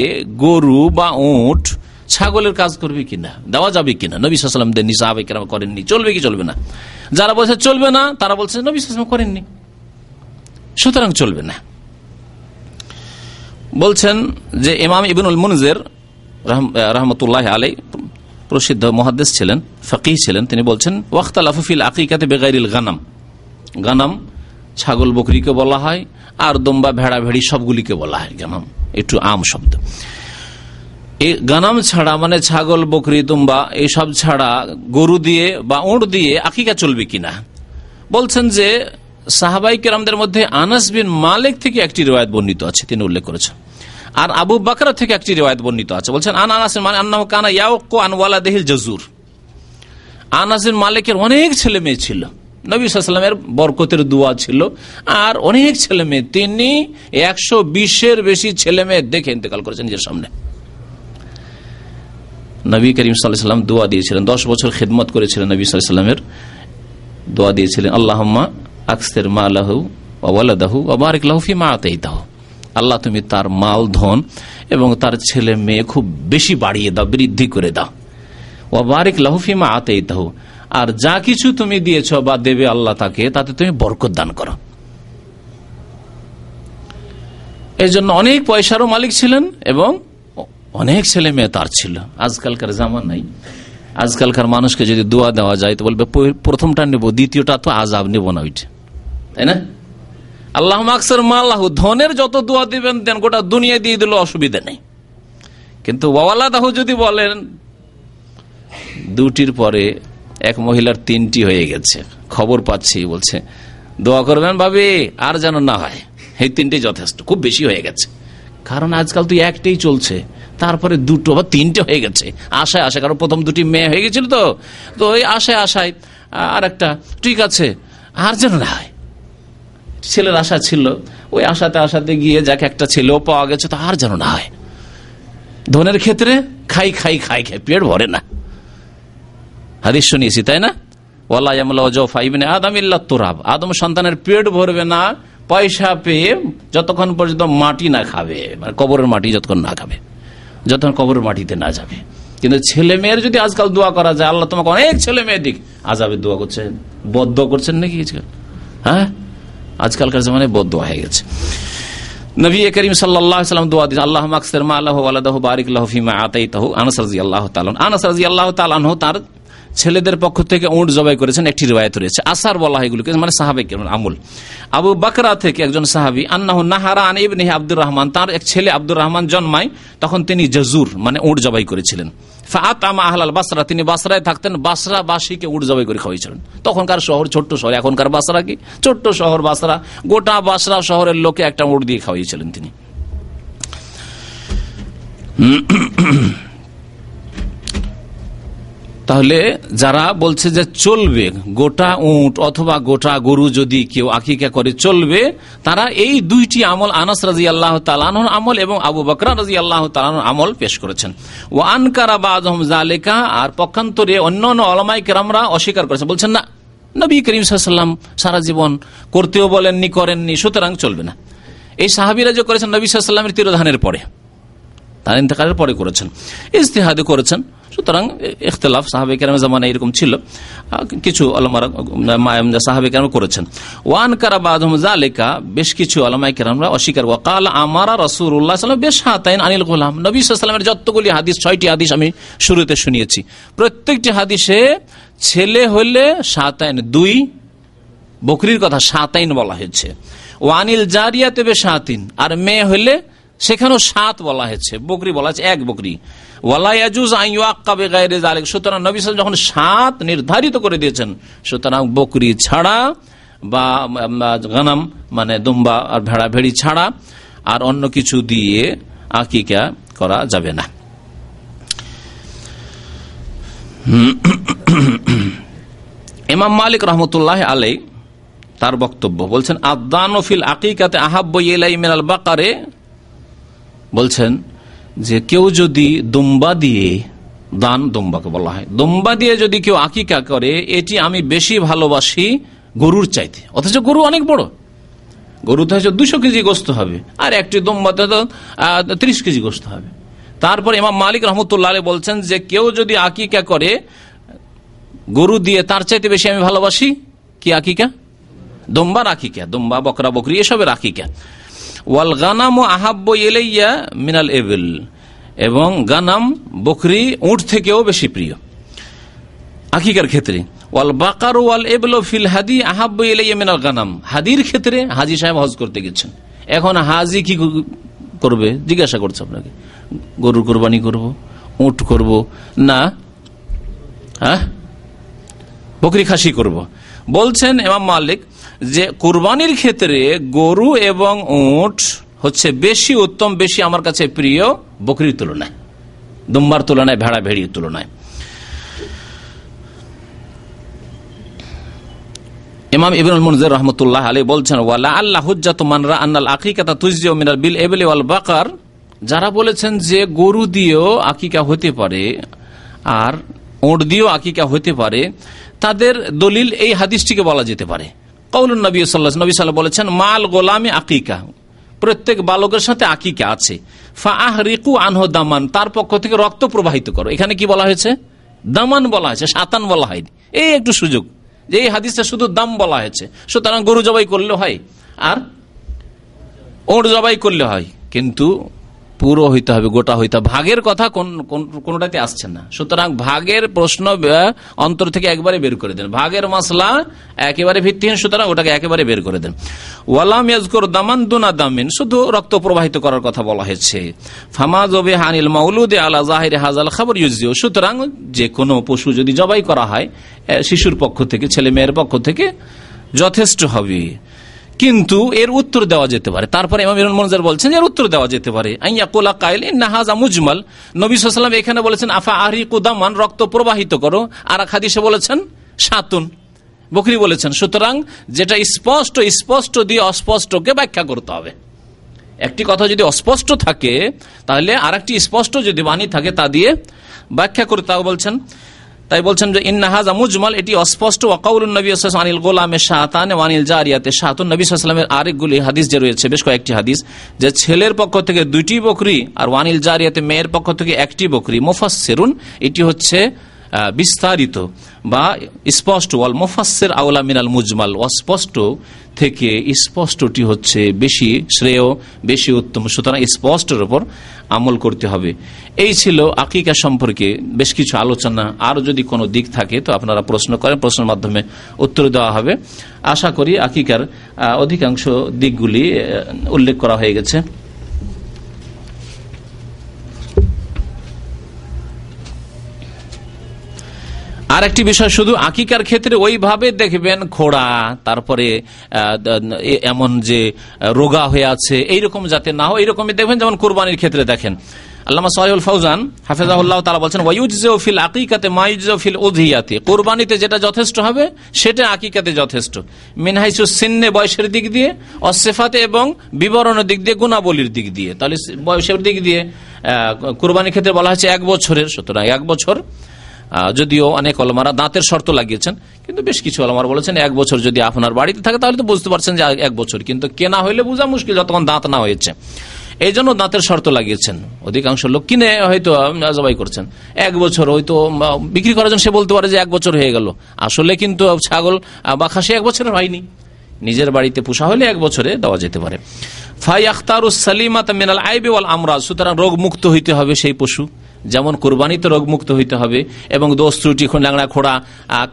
গরু বা উঠ ছাগলের কাজ করবে কিনা? দেওয়া যাবে কিনা? নবী সাল্লাম দেননি সাহাবাই কেরাম করেননি। চলবে কি চলবে না? যারা বলছে চলবে না, তারা বলছে নবী সাল্লাম করেননি। সুতরাং চলবে না। বলছেন যে ইমাম ইবিনুল মুনজের রহমতুল্লাহ আলাই প্রসিদ্ধ মহাদ্দেশ ছিলেন, ফকিহ ছিলেন। তিনি বলছেন ওয়াক্তাল আফুফিল আকিকাতে বেগাইরিল গানাম। গানাম ছাগল বকরিকে বলা হয়, আর দম্বা ভেড়া ভেড়ি সবগুলিকে বলা হয়। গানাম একটু আম শব্দ। গানাম ছাড়া মানে ছাগল, বকরি, তুম্বা এইসব ছাড়া গরু দিয়ে বা উঁট দিয়ে আকিকা চলবে কিনা? বলছেন যে সাহাবাই কেরামদের মধ্যে আনাস বিন মালিক থেকে একটি রেওয়ায়ত বর্ণিত আছে, তিনি উল্লেখ করেছেন। আর আবু বাকরা থেকে একটি রেওয়ায়ত বর্ণিত আছে। বলছেন, আন আনাস মানে আন্না কানা ইয়াউকো আনওয়ালা দেহিল জজুর আনাসিন মালিকের অনেক ছেলে মেয়ে ছিল। নবী সাল্লামের বরকতের দোয়া ছিল। আর অনেক ছেলে মেয়ে, তিনি একশো বিশের বেশি ছেলে মেয়ে দেখে ইন্তেকাল করেছেন নিজের সামনে। নবী করিম সাল্লাম দোয়া দিয়েছিলেন। দশ বছর খেদমত করেছিলেন নবী সাল্লামের। দোয়া দিয়েছিলেন, আল্লাহম্মা আকসের মা আল্লাহু ওয়ালাদাহু আবারিক লাহুফি মা আতেইতাহ। আল্লাহ, তুমি তার মাল, ধন এবং তার ছেলে মেয়ে খুব বেশি বাড়িয়ে দাও, বৃদ্ধি করে দাও। ওয়াবারিক লাহুফি মা আতেইতাহ। আর যা কিছু তুমি দিয়েছ বা দেবে আল্লাহ তাকে, তাতে তুমি বরকত দান করো। এই জন্য অনেক পয়সারও মালিক ছিলেন এবং অনেক ছেলে মেয়ে তার ছিল। আজকালকার জামান নাই। আজকালকার মানুষকে যদি দোয়া দেওয়া যায়, তো বলবে প্রথমটা নেব, দ্বিতীয়টা তো আজাব নেব না ওইটা। তাই না? আল্লাহ আকসর মাল্লাহ, ধনের যত দোয়া দিবেন দেন, গোটা দুনিয়া দিয়ে দিল অসুবিধা নেই। কিন্তু ওয়ালাদাহ যদি বলেন, দুটির পরে এক মহিলার তিনটি হয়ে গেছে, খবর পাচ্ছি, বলছে, দোয়া করবেন ভাবি, আর যেন না হয়, এই তিনটি যথেষ্ট, খুব বেশি হয়ে গেছে। কারণ আজকাল তো একটাই চলছে তারপরে দুটো বা তিনটে হয়ে গেছে। আশায় আশায়, কারণ প্রথম দুটি মেয়ে হয়ে গেছিল তো। তো ওই আশায় আশায় আর একটা ঠিক আছে, আর যেন না হয় ছেলের আশা ছিল, ওই আশাতে আশাতে গিয়ে যাকে একটা ছেলেও পাওয়া গেছে, তো আর যেন না হয় ধনের ক্ষেত্রে খাই খাই খাই খাই, পেট ভরে না। হাদিস শুনিয়েছি, তাই না? তোরাব। আদম সন্তানের পেট ভরবে না, পয়সা পেয়ে যতক্ষণ পর্যন্ত মাটি না খাবে মানে কবরের মাটি যতক্ষণ না খাবে। যতক্ষণ কবর মাটিতে না যাবে। কিন্তু ছেলে মেয়ের যদি আজকাল দোয়া করা যায়, আল্লাহ তোমাকে অনেক ছেলে মেয়ে দিক আজাবে দোয়া করছেন। বদ্ধ করছেন নাকি আজকাল? হ্যাঁ? আজকালকার জামানে বদ্ধ হয়ে গেছে। নবী করিম সাল্লাম দোয়া দিন আল্লাহ মাকসের মা আল্লাহ আল্লাহ বারিক ফিমা আতাই তাহু আনাস রাজি আল্লাহ তালন আনাস রাজি আল্লাহ তালান তার ছেলেদের পক্ষ থেকে উঁট জবাই করেছেন, একটি রেওয়ায়ত রয়েছে। আসার বলা হয় এগুলোকে মানে সাহাবে আমুল। আবু বাকরা থেকে একজন সাহাবি, আন্নাহ নাহারা আন ইবনে আব্দুর রহমান, তার এক ছেলে আব্দুর রহমান জন্মায়, তখন তিনি জজুর মানে উঁট জবাই করেছিলেন। ফাত আমা আহলাল বাসরা, তিনি বাসরায় থাকতেন বাসরা বাসীকে উট জবাই করে খাওয়াইছিলেন। তখনকার শহর ছোট্ট শহর, এখনকার বাসরা কি? ছোট্ট শহর বাসরা, গোটা বাসরা শহরের লোকে একটা উট দিয়ে খাওয়াইছিলেন তিনি। তাহলে যারা বলছে যে চলবে, গোটা উঁট অথবা গোটা গরু যদি কেউ আকিকা করে চলবে, তারা এই দুইটি আমল আনাস রাজি আল্লাহ তালানোর আমল এবং আবু বকরা রাজি আল্লাহ তালানোর আমল পেশ করেছেন। ও আনকারা বাজম জালেকা আর পক্ষান্তরে অন্য অন্য অলমাই কেরামরা অস্বীকার করেছেন। বলছেন, না, নবী করিম সাল্লাম সারা জীবন করতেও বলেননি, করেননি, সুতরাং চলবে না। এই সাহাবিরা যে করেছেন, নবী সাল্লামের তিরোধানের পরে। তার ইন্তকালের পরে করেছেন। ইস্তেহাদে করেছেন। সুতরাং ইখতলাফ সাহাবে কেরাম জামানা এরকম ছিল। কিছু আলমারা সাহাবে কেরাম করেছেন। ওয়ান কারাবাদম জালেকা বেশ কিছু আলমাই কেরামরা অস্বীকার ওয়াকাল আমারা রসুল্লাহ সাল্লাম বেশ হাতাইন আনিল গোলাম। নবী সাল্লামের যতগুলি হাদিস, ছয়টি হাদিস আমি শুরুতে শুনিয়েছি। প্রত্যেকটি হাদিসে ছেলে হলে সাতাইন দুই, বকরির কথা সাতাইন বলা হয়েছে। ওয়ানিল জারিয়াতে বেশ সাতিন আর মেয়ে হলে সেখানেও সাত বলা হয়েছে। বকরি বলা হয়েছে, এক বকরি। সুতরাং নবী যখন সাত নির্ধারিত করে দিয়েছেন, সুতরাং বকরি ছাড়া বা গানাম মানে দুম্বা আর ভেড়া ভেড়ি ছাড়া আর অন্য কিছু দিয়ে আকিকা করা যাবে না। ইমাম মালিক রহমতুল্লাহ আলাই তার বক্তব্য বলছেন আদানফিল আকিকাতে আহাব্ব ইলাই মিনাল বাকারে বলছেন যে কেউ যদি দুম্বা দিয়ে দান, দুম্বাকে বলা হয়, দুম্বা দিয়ে যদি কেউ আকিকা করে, এটি আমি বেশি ভালোবাসি গরুর চাইতে। অথচ গরু অনেক বড়। গরুতে হচ্ছে দুশো কেজি গোস্ত হবে। আর একটি দম্বাতে তো ত্রিশ কেজি গোস্ত হবে। তারপর এমাম মালিক রহমতুল্লাহ বলছেন যে কেউ যদি আকিকা করে, গরু দিয়ে তার চাইতে বেশি আমি ভালোবাসি? কি আকিকা? দম্বার আকিকা, দম্বা, বকরা, বকরি, এসবের আকিকা। ওয়াল গানাম আহাব্য এলাইয়া মিনাল এবেল এবং গানাম বকরি উঠ থেকেও বেশি প্রিয়। আকিকার ক্ষেত্রে, ওয়াল বাকার ওয়াল এবল ফিল হাদি আহাব্য এলাইয়া মিনাল গানাম। হাদির ক্ষেত্রে হাজি সাহেব হজ করতে গেছেন। এখন হাজি কি করবে? জিজ্ঞাসা করছে আপনাকে। গরুর কোরবানি করব উঠ করব, না হ্যাঁ? বকরি খাসি করব। বলছেন এমাম মালিক যে কোরবানির ক্ষেত্রে গরু এবং উঠ হচ্ছে বেশি উত্তম, বেশি আমার কাছে প্রিয় বকরির তুলনায়, দুম্বার তুলনায় ভেড়া ভেড়ির তুলনায়। ইমাম ইবিন মনজর রহমতুল্লাহ আলী বলছেন, ওয়ালা আল্লাহ হুজ্জাত মানরা আন্নাল আকিকাতা তুজিও মিনাল বিল এবেলে ওয়াল বাকার। যারা বলেছেন যে গরু দিয়েও আকিকা হতে পারে আর ওট দিয়েও আকিকা হতে পারে, তাদের দলিল এই হাদিসটিকে বলা যেতে পারে। কৌলুন নবী সাল্লাহ নবী সাল্লাহ বলেছেন, মাল গোলামে আকিকা। প্রত্যেক বালকের সাথে আকিকা আছে। ফাহ রিকু আনহ দামান, তার পক্ষ থেকে রক্ত প্রবাহিত করো। এখানে কি বলা হয়েছে? দামান বলা হয়েছে, সাতান বলা হয়নি। এই একটু সুযোগ, যে এই হাদিসটা শুধু দাম বলা হয়েছে। সুতরাং গরু জবাই করলে হয়, আর ওর জবাই করলে হয়। কিন্তু পুরো হইতে হবে, গোটা হইতে হবে। ভাগের কথা কোন- কোন- কোনটাতে আসছে না। সুতরাং ভাগের প্রশ্ন অন্তর থেকে একবারে বের করে দেন। ভাগের মশলা একেবারে ভিত্তিহীন, সুতরাং ওটাকে একেবারে বের করে দেন। ওয়ালাম ইয়াজকুর দামান দুনা দামিন, শুধু রক্ত প্রবাহিত করার কথা বলা হয়েছে। ফামাজ ওবে হানিল মাউলুদে আলা জাহির হাজাল খবর ইউজিও সুতরাং যে কোনো পশু যদি জবাই করা হয় শিশুর পক্ষ থেকে, ছেলে মেয়ের পক্ষ থেকে, যথেষ্ট হবে। কিন্তু এর উত্তর দেওয়া যেতে পারে। তারপরে ইমাম ইরুল মনজার বলছেন এর উত্তর দেওয়া যেতে পারে। আইয়া কোলা কাইল নাহাজা মুজমাল। নবী সাল্লাম এখানে বলেছেন, আফা আহরি কুদামান রক্ত প্রবাহিত করো। আর হাদিসে বলেছেন, সাতুন। বকরি বলেছেন, সুতরাং যেটা স্পষ্ট স্পষ্ট দিয়ে অস্পষ্টকে ব্যাখ্যা করতে হবে। একটি কথা যদি অস্পষ্ট থাকে, তাহলে আর একটি স্পষ্ট যদি বাণী থাকে, তা দিয়ে ব্যাখ্যা করতে বলছেন তাই বলছেন যে ইন্নাহাজা মুজমাল এটি অস্পষ্ট। ওয়াকাউল নবী আনিল গোলামে শাহাতান ওয়ানিল জারিয়াতে শাহাতুন নবী সাল্লামের আরেকগুলি হাদিস যে রয়েছে, বেশ কয়েকটি হাদিস, যে ছেলের পক্ষ থেকে দুইটি বকরি আর ওয়ানিল জারিয়াতে মেয়ের পক্ষ থেকে একটি বকরি। মুফাসসিরুন, এটি হচ্ছে বিস্তারিত বা স্পষ্ট। ওয়াল মোফাসের আউলা মিনাল মুজমাল, অস্পষ্ট থেকে স্পষ্টটি হচ্ছে বেশি শ্রেয়, বেশি উত্তম। সুতরাং স্পষ্টের উপর আমল করতে হবে। এই ছিল আকিকা সম্পর্কে বেশ কিছু আলোচনা। আর যদি কোনো দিক থাকে তো আপনারা প্রশ্ন করেন, প্রশ্নের মাধ্যমে উত্তর দেওয়া হবে। আশা করি আকিকার অধিকাংশ দিকগুলি উল্লেখ করা হয়ে গেছে। আর একটি বিষয়, শুধু আকিকার ক্ষেত্রে ওইভাবে দেখবেন খোড়া তারপরে এমন যে রোগা হয়ে আছে, এইরকম যাতে না হয়, এইরকমই দেখবেন, যেমন কোরবানির ক্ষেত্রে দেখেন। আল্লামা ফৌজান তারা বলছেন কোরবানিতে যেটা যথেষ্ট হবে, সেটা আকিকাতে যথেষ্ট। বয়সের দিক দিয়ে এবং বিবরণের দিক দিয়ে, গুণাবলীর দিক দিয়ে। তাহলে বয়সের দিক দিয়ে কোরবানির ক্ষেত্রে বলা হয়েছে এক বছরের, সুতরাং এক বছর। যদিও অনেক অলমারা দাঁতের শর্ত লাগিয়েছেন, কিন্তু বেশ কিছু অলমারা বলেছেন, এক বছর যদি আপনার বাড়িতে থাকে, তাহলে তো বুঝতে পারছেন যে এক বছর। কিন্তু কেনা হইলে বোঝা মুশকিল, যতক্ষণ দাঁত না হয়েছে। এই জন্য দাঁতের শর্ত লাগিয়েছেন। অধিকাংশ লোক কিনে হয়তো জবাই করছেন। এক বছর হয়তো বিক্রি করার জন্য সে বলতে পারে যে এক বছর হয়ে গেল। আসলে কিন্তু ছাগল বা খাসি এক বছরের হয়নি। নিজের বাড়িতে পোষা হলে এক বছরে দেওয়া যেতে পারে। ফাই আখতার সালিমাত মিনাল আইবে ওয়াল আমরাজ, সুতরাং রোগ মুক্ত হইতে হবে সেই পশু। যেমন কোরবানিতে রোগ মুক্ত হইতে হবে, এবং দোষ ত্রুটি ল্যাংড়া, খোড়া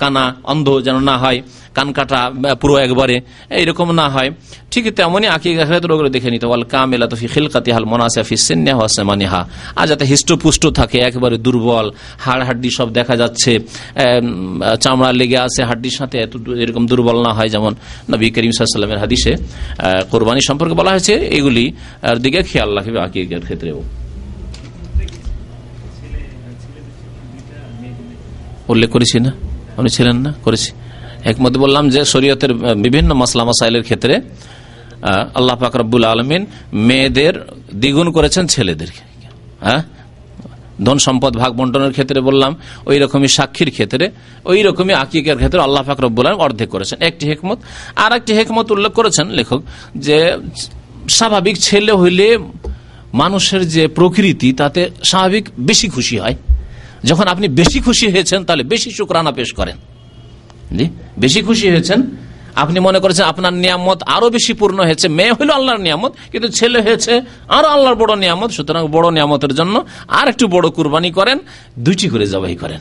কানা, অন্ধ যেন না হয়, কান কাটা পুরো একবারে, এইরকম না হয়। ঠিক তেমনই আঁকি রোগ দেখে নিতে ওয়াল কামেলা তো ফি খিলকাতি হাল মনাসা ফি সিন্না হাসমানিহা আর যাতে হিষ্টপুষ্ট থাকে, একেবারে দুর্বল, হাড় হাড্ডি সব দেখা যাচ্ছে চামড়া লেগে আছে, হাড্ডির সাথে এত এরকম দুর্বল না হয়, যেমন নবী করিম সাল্লামের হাদিসে কোরবানি সম্পর্কে বলা হয়েছে, এগুলি দিকে খেয়াল রাখবে আকিকের ক্ষেত্রেও। উল্লেখ করেছি না? উনি ছিলেন না? করেছি। একমত বললাম যে শরীয়তের বিভিন্ন মাসলা মাসাইলের ক্ষেত্রে আল্লাহ পাক রব্বুল আলমিন মেয়েদের দ্বিগুণ করেছেন ছেলেদেরকে। হ্যাঁ? ধন সম্পদ ভাগ বন্টনের ক্ষেত্রে বললাম, ওই রকমই সাক্ষীর ক্ষেত্রে, ওই রকমই আকিকের ক্ষেত্রে আল্লাহ পাক রব্বুল আলম অর্ধেক করেছেন। একটি হেকমত আর একটি হেকমত উল্লেখ করেছেন লেখক, যে স্বাভাবিক ছেলে হইলে মানুষের যে প্রকৃতি, তাতে স্বাভাবিক বেশি খুশি হয়। যখন আপনি বেশি খুশি হয়েছেন তাহলে বেশি শুক্রানা পেশ করেন। জি? বেশি খুশি হয়েছেন আপনি মনে করেছেন আপনার নিয়ামত আরও বেশি পূর্ণ হয়েছে মেয়ে হলো আল্লাহর নিয়ামত কিন্তু ছেলে হয়েছে আরও আল্লাহর বড় নিয়ামত সুতরাং বড় নিয়ামতের জন্য আর একটু বড় কুরবানি করেন দুইটি করে জবাই করেন।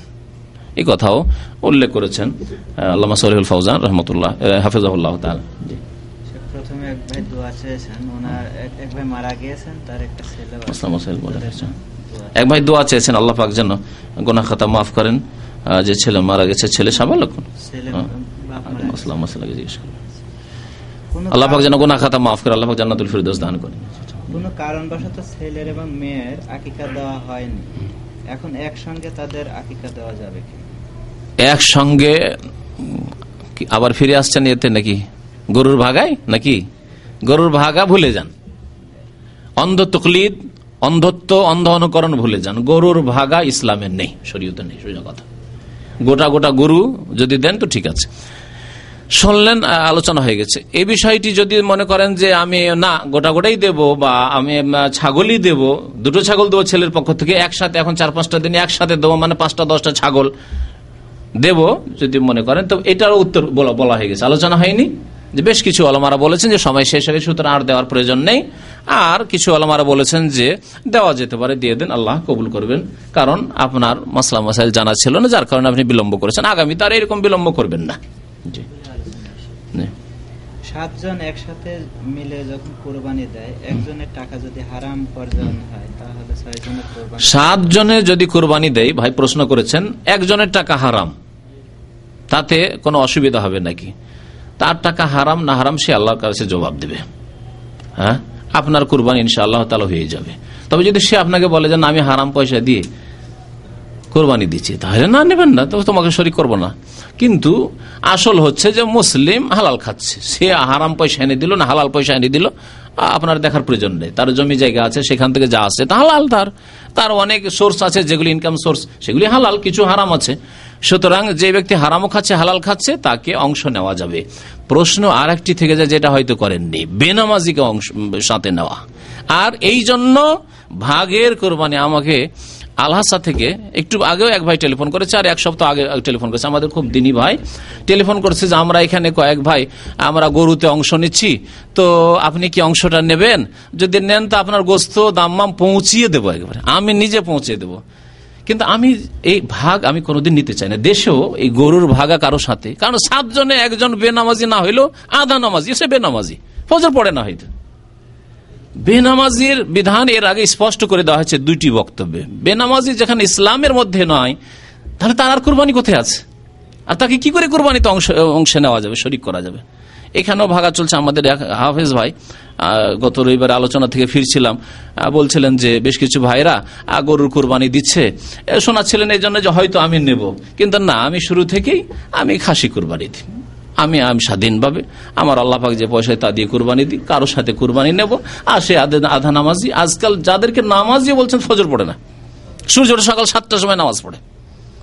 এই কথাও উল্লেখ করেছেন আহ, আল্লামা সরিউল ফৌজান রহমতুল্লাহ হাফিজাহুল্লাহ তাআলা। জি। প্রথমে এক ভাই দোয়া চেয়েছেন ওনার এক- এক ভাই মারা গিয়েছেন তার একটা ছেলে এক ভাই দোয়া চেয়েছেন আল্লাহ পাক যেন গোনা খাতা মাফ করেন। যে ছেলে মারা গেছে ছেলে সাবালক ছেলে হ্যাঁ। জিজ্ঞেস করুন। আল্লাহ পাক যেন গোনা খাতা মাফ করে আল্লাহ পাক জান্নাতুল ফিরদৌস দান করেন। কোনো কারণবশত ছেলের এবং মেয়ের আকিকা দেওয়া হয়নি। এখন একসঙ্গে তাদের আকিকা দেওয়া যাবে কি? একসঙ্গে আবার ফিরে আসছেন এতে নাকি? গরুর ভাগায় নাকি? গরুর ভাগা ভুলে যান। অন্ধ তকলিদ অন্ধত্ব, অন্ধ অনুকরণ ভুলে যান। গরুর ভাগা ইসলামের নেই শরীয়তে নেই সোজা কথা। গোটা গোটা গরু যদি দেন তো ঠিক আছে। শুনলেন আলোচনা হয়ে গেছে। এই বিষয়টি যদি মনে করেন যে আমি না, গোটা গোটাই দেব বা আমি ছাগলই দেব, দুটো ছাগল দেবো ছেলের পক্ষ থেকে, একসাথে এখন চার পাঁচটা দিন একসাথে দেবো মানে পাঁচটা, দশটা ছাগল দেব যদি মনে করেন, তো এটারও উত্তর বলা বলা হয়ে গেছে। আলোচনা হয়নি? যে বেশ কিছু আলমারা বলেছেন যে সময় শেষ হয়ে সুতরাং আর দেওয়ার প্রয়োজন নেই। আর কিছু আলমারা বলেছেন যে দেওয়া যেতে পারে দিয়ে দেন আল্লাহ কবুল করবেন। কারণ আপনার মাসলা মাসাইল জানা ছিল না যার কারণে আপনি বিলম্ব করেছেন। আগামী তার এরকম বিলম্ব করবেন না। জি। সাতজন একসাথে মিলে যখন কোরবানি দেয় একজনের টাকা যদি হারাম পর্যন্ত হয় তাহলে ছয়জনের কোরবানি সাত যদি কোরবানি দেয় ভাই প্রশ্ন করেছেন একজনের টাকা হারাম তাতে কোনো অসুবিধা হবে নাকি? তার টাকা হারাম না হারাম সে আল্লাহর কাছে জবাব দেবে। হ্যাঁ? আপনার কোরবানি ইনশা আল্লাহ তালা হয়ে যাবে। তবে যদি সে আপনাকে বলে যে, না, আমি হারাম পয়সা দিয়ে কোরবানি দিচ্ছি, তাহলে না নেবেন না তো তোমাকে শরিক করব না। কিন্তু আসল হচ্ছে যে মুসলিম হালাল খাচ্ছে। সে হারাম পয়সা এনে দিল, না হালাল পয়সা এনে দিল, আপনার দেখার প্রয়োজন নেই। তার জমি জায়গা আছে, সেখান থেকে যা আছে তা হালাল তার। তার অনেক সোর্স আছে, যেগুলি ইনকাম সোর্স সেগুলি হালাল, কিছু হারাম আছে। সুতরাং যে ব্যক্তি হারামও খাচ্ছে, হালাল খাচ্ছে, তাকে অংশ নেওয়া যাবে। প্রশ্ন আর একটি থেকে যায় যেটা হয়তো করেননি। বেনামাজিকে অংশ সাথে নেওয়া। আর এই জন্য ভাগের কোরবানি আমাকে আলহাসা থেকে একটু আগেও এক ভাই টেলিফোন করেছে, আর এক সপ্তাহ আগে টেলিফোন করেছে। আমাদের খুব দিনী ভাই টেলিফোন করেছে যে, আমরা এখানে কয়েক ভাই, আমরা গরুতে অংশ নিচ্ছি, তো আপনি কি অংশটা নেবেন? যদি নেন, তো আপনার গোস্ত দাম্মাম পৌঁছিয়ে দেবো একবারে। আমি নিজে পৌঁছে দেবো। কিন্তু আমি এই ভাগ আমি কোনোদিন নিতে চাই না। দেশেও এই গরুর ভাগা কারও সাথে, কারণ সাতজনে একজন বেনামাজি না হইলেও আধা নামাজি, সে বেনামাজি। ফজর পড়ে না হয়তো। বেনামাজির বিধান এর আগে স্পষ্ট করে দেওয়া হয়েছে দুইটি বক্তব্যে। বেনামাজি যেখানে ইসলামের মধ্যে নয়, তাহলে তার আর কোরবানি কোথায় আছে? আর তাকে কি করে কোরবানিতে অংশ অংশে নেওয়া যাবে, শরিক করা যাবে? এখানেও ভাগা চলছে আমাদের হাফেজ ভাই। গত রবিবার আলোচনা থেকে ফিরছিলাম বলছিলেন যে বেশ কিছু ভাইরা গরুর কোরবানি দিচ্ছে। শোনাচ্ছিলেন এই জন্য যে হয়তো আমি নেব। কিন্তু না, আমি শুরু থেকেই আমি খাসি কোরবানি দিই। আমি আমি স্বাধীনভাবে, আমার আল্লাপাক যে পয়সায় তা দিয়ে কোরবানি দিই, কারোর সাথে কোরবানি নেব। আর সে আধা নামাজি, আজকাল যাদেরকে নামাজি বলছেন ফজর পড়ে না। সূর্য সকাল সাতটার সময় নামাজ পড়ে।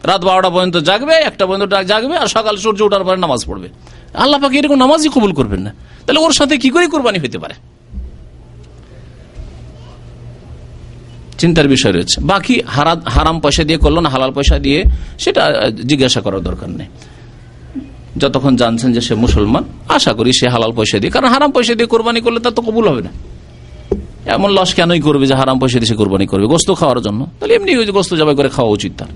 রাত বারোটা পর্যন্ত জাগবে, একটা পর্যন্ত জাগবে, আর সকাল সূর্য ওঠার পরে নামাজ পড়বে। আল্লাহ পাকে এরকম নামাজই কবুল করবেন না। তাহলে ওর সাথে কি করে কোরবানি হইতে পারে? চিন্তার বিষয় রয়েছে। বাকি হারা- হারাম পয়সা দিয়ে করল না, হালাল পয়সা দিয়ে, সেটা জিজ্ঞাসা করার দরকার নেই। যতক্ষণ জানছেন যে সে মুসলমান, আশা করি সে হালাল পয়সা দিয়ে কারণ হারাম পয়সা দিয়ে কোরবানি করলে তার তো কবুল হবে না। এমন লস কেনই করবে যে হারাম পয়সা দিয়ে সে কোরবানি করবে? গোস্ত খাওয়ার জন্য। তাহলে এমনি গোস্ত জবাই করে খাওয়া উচিত তার।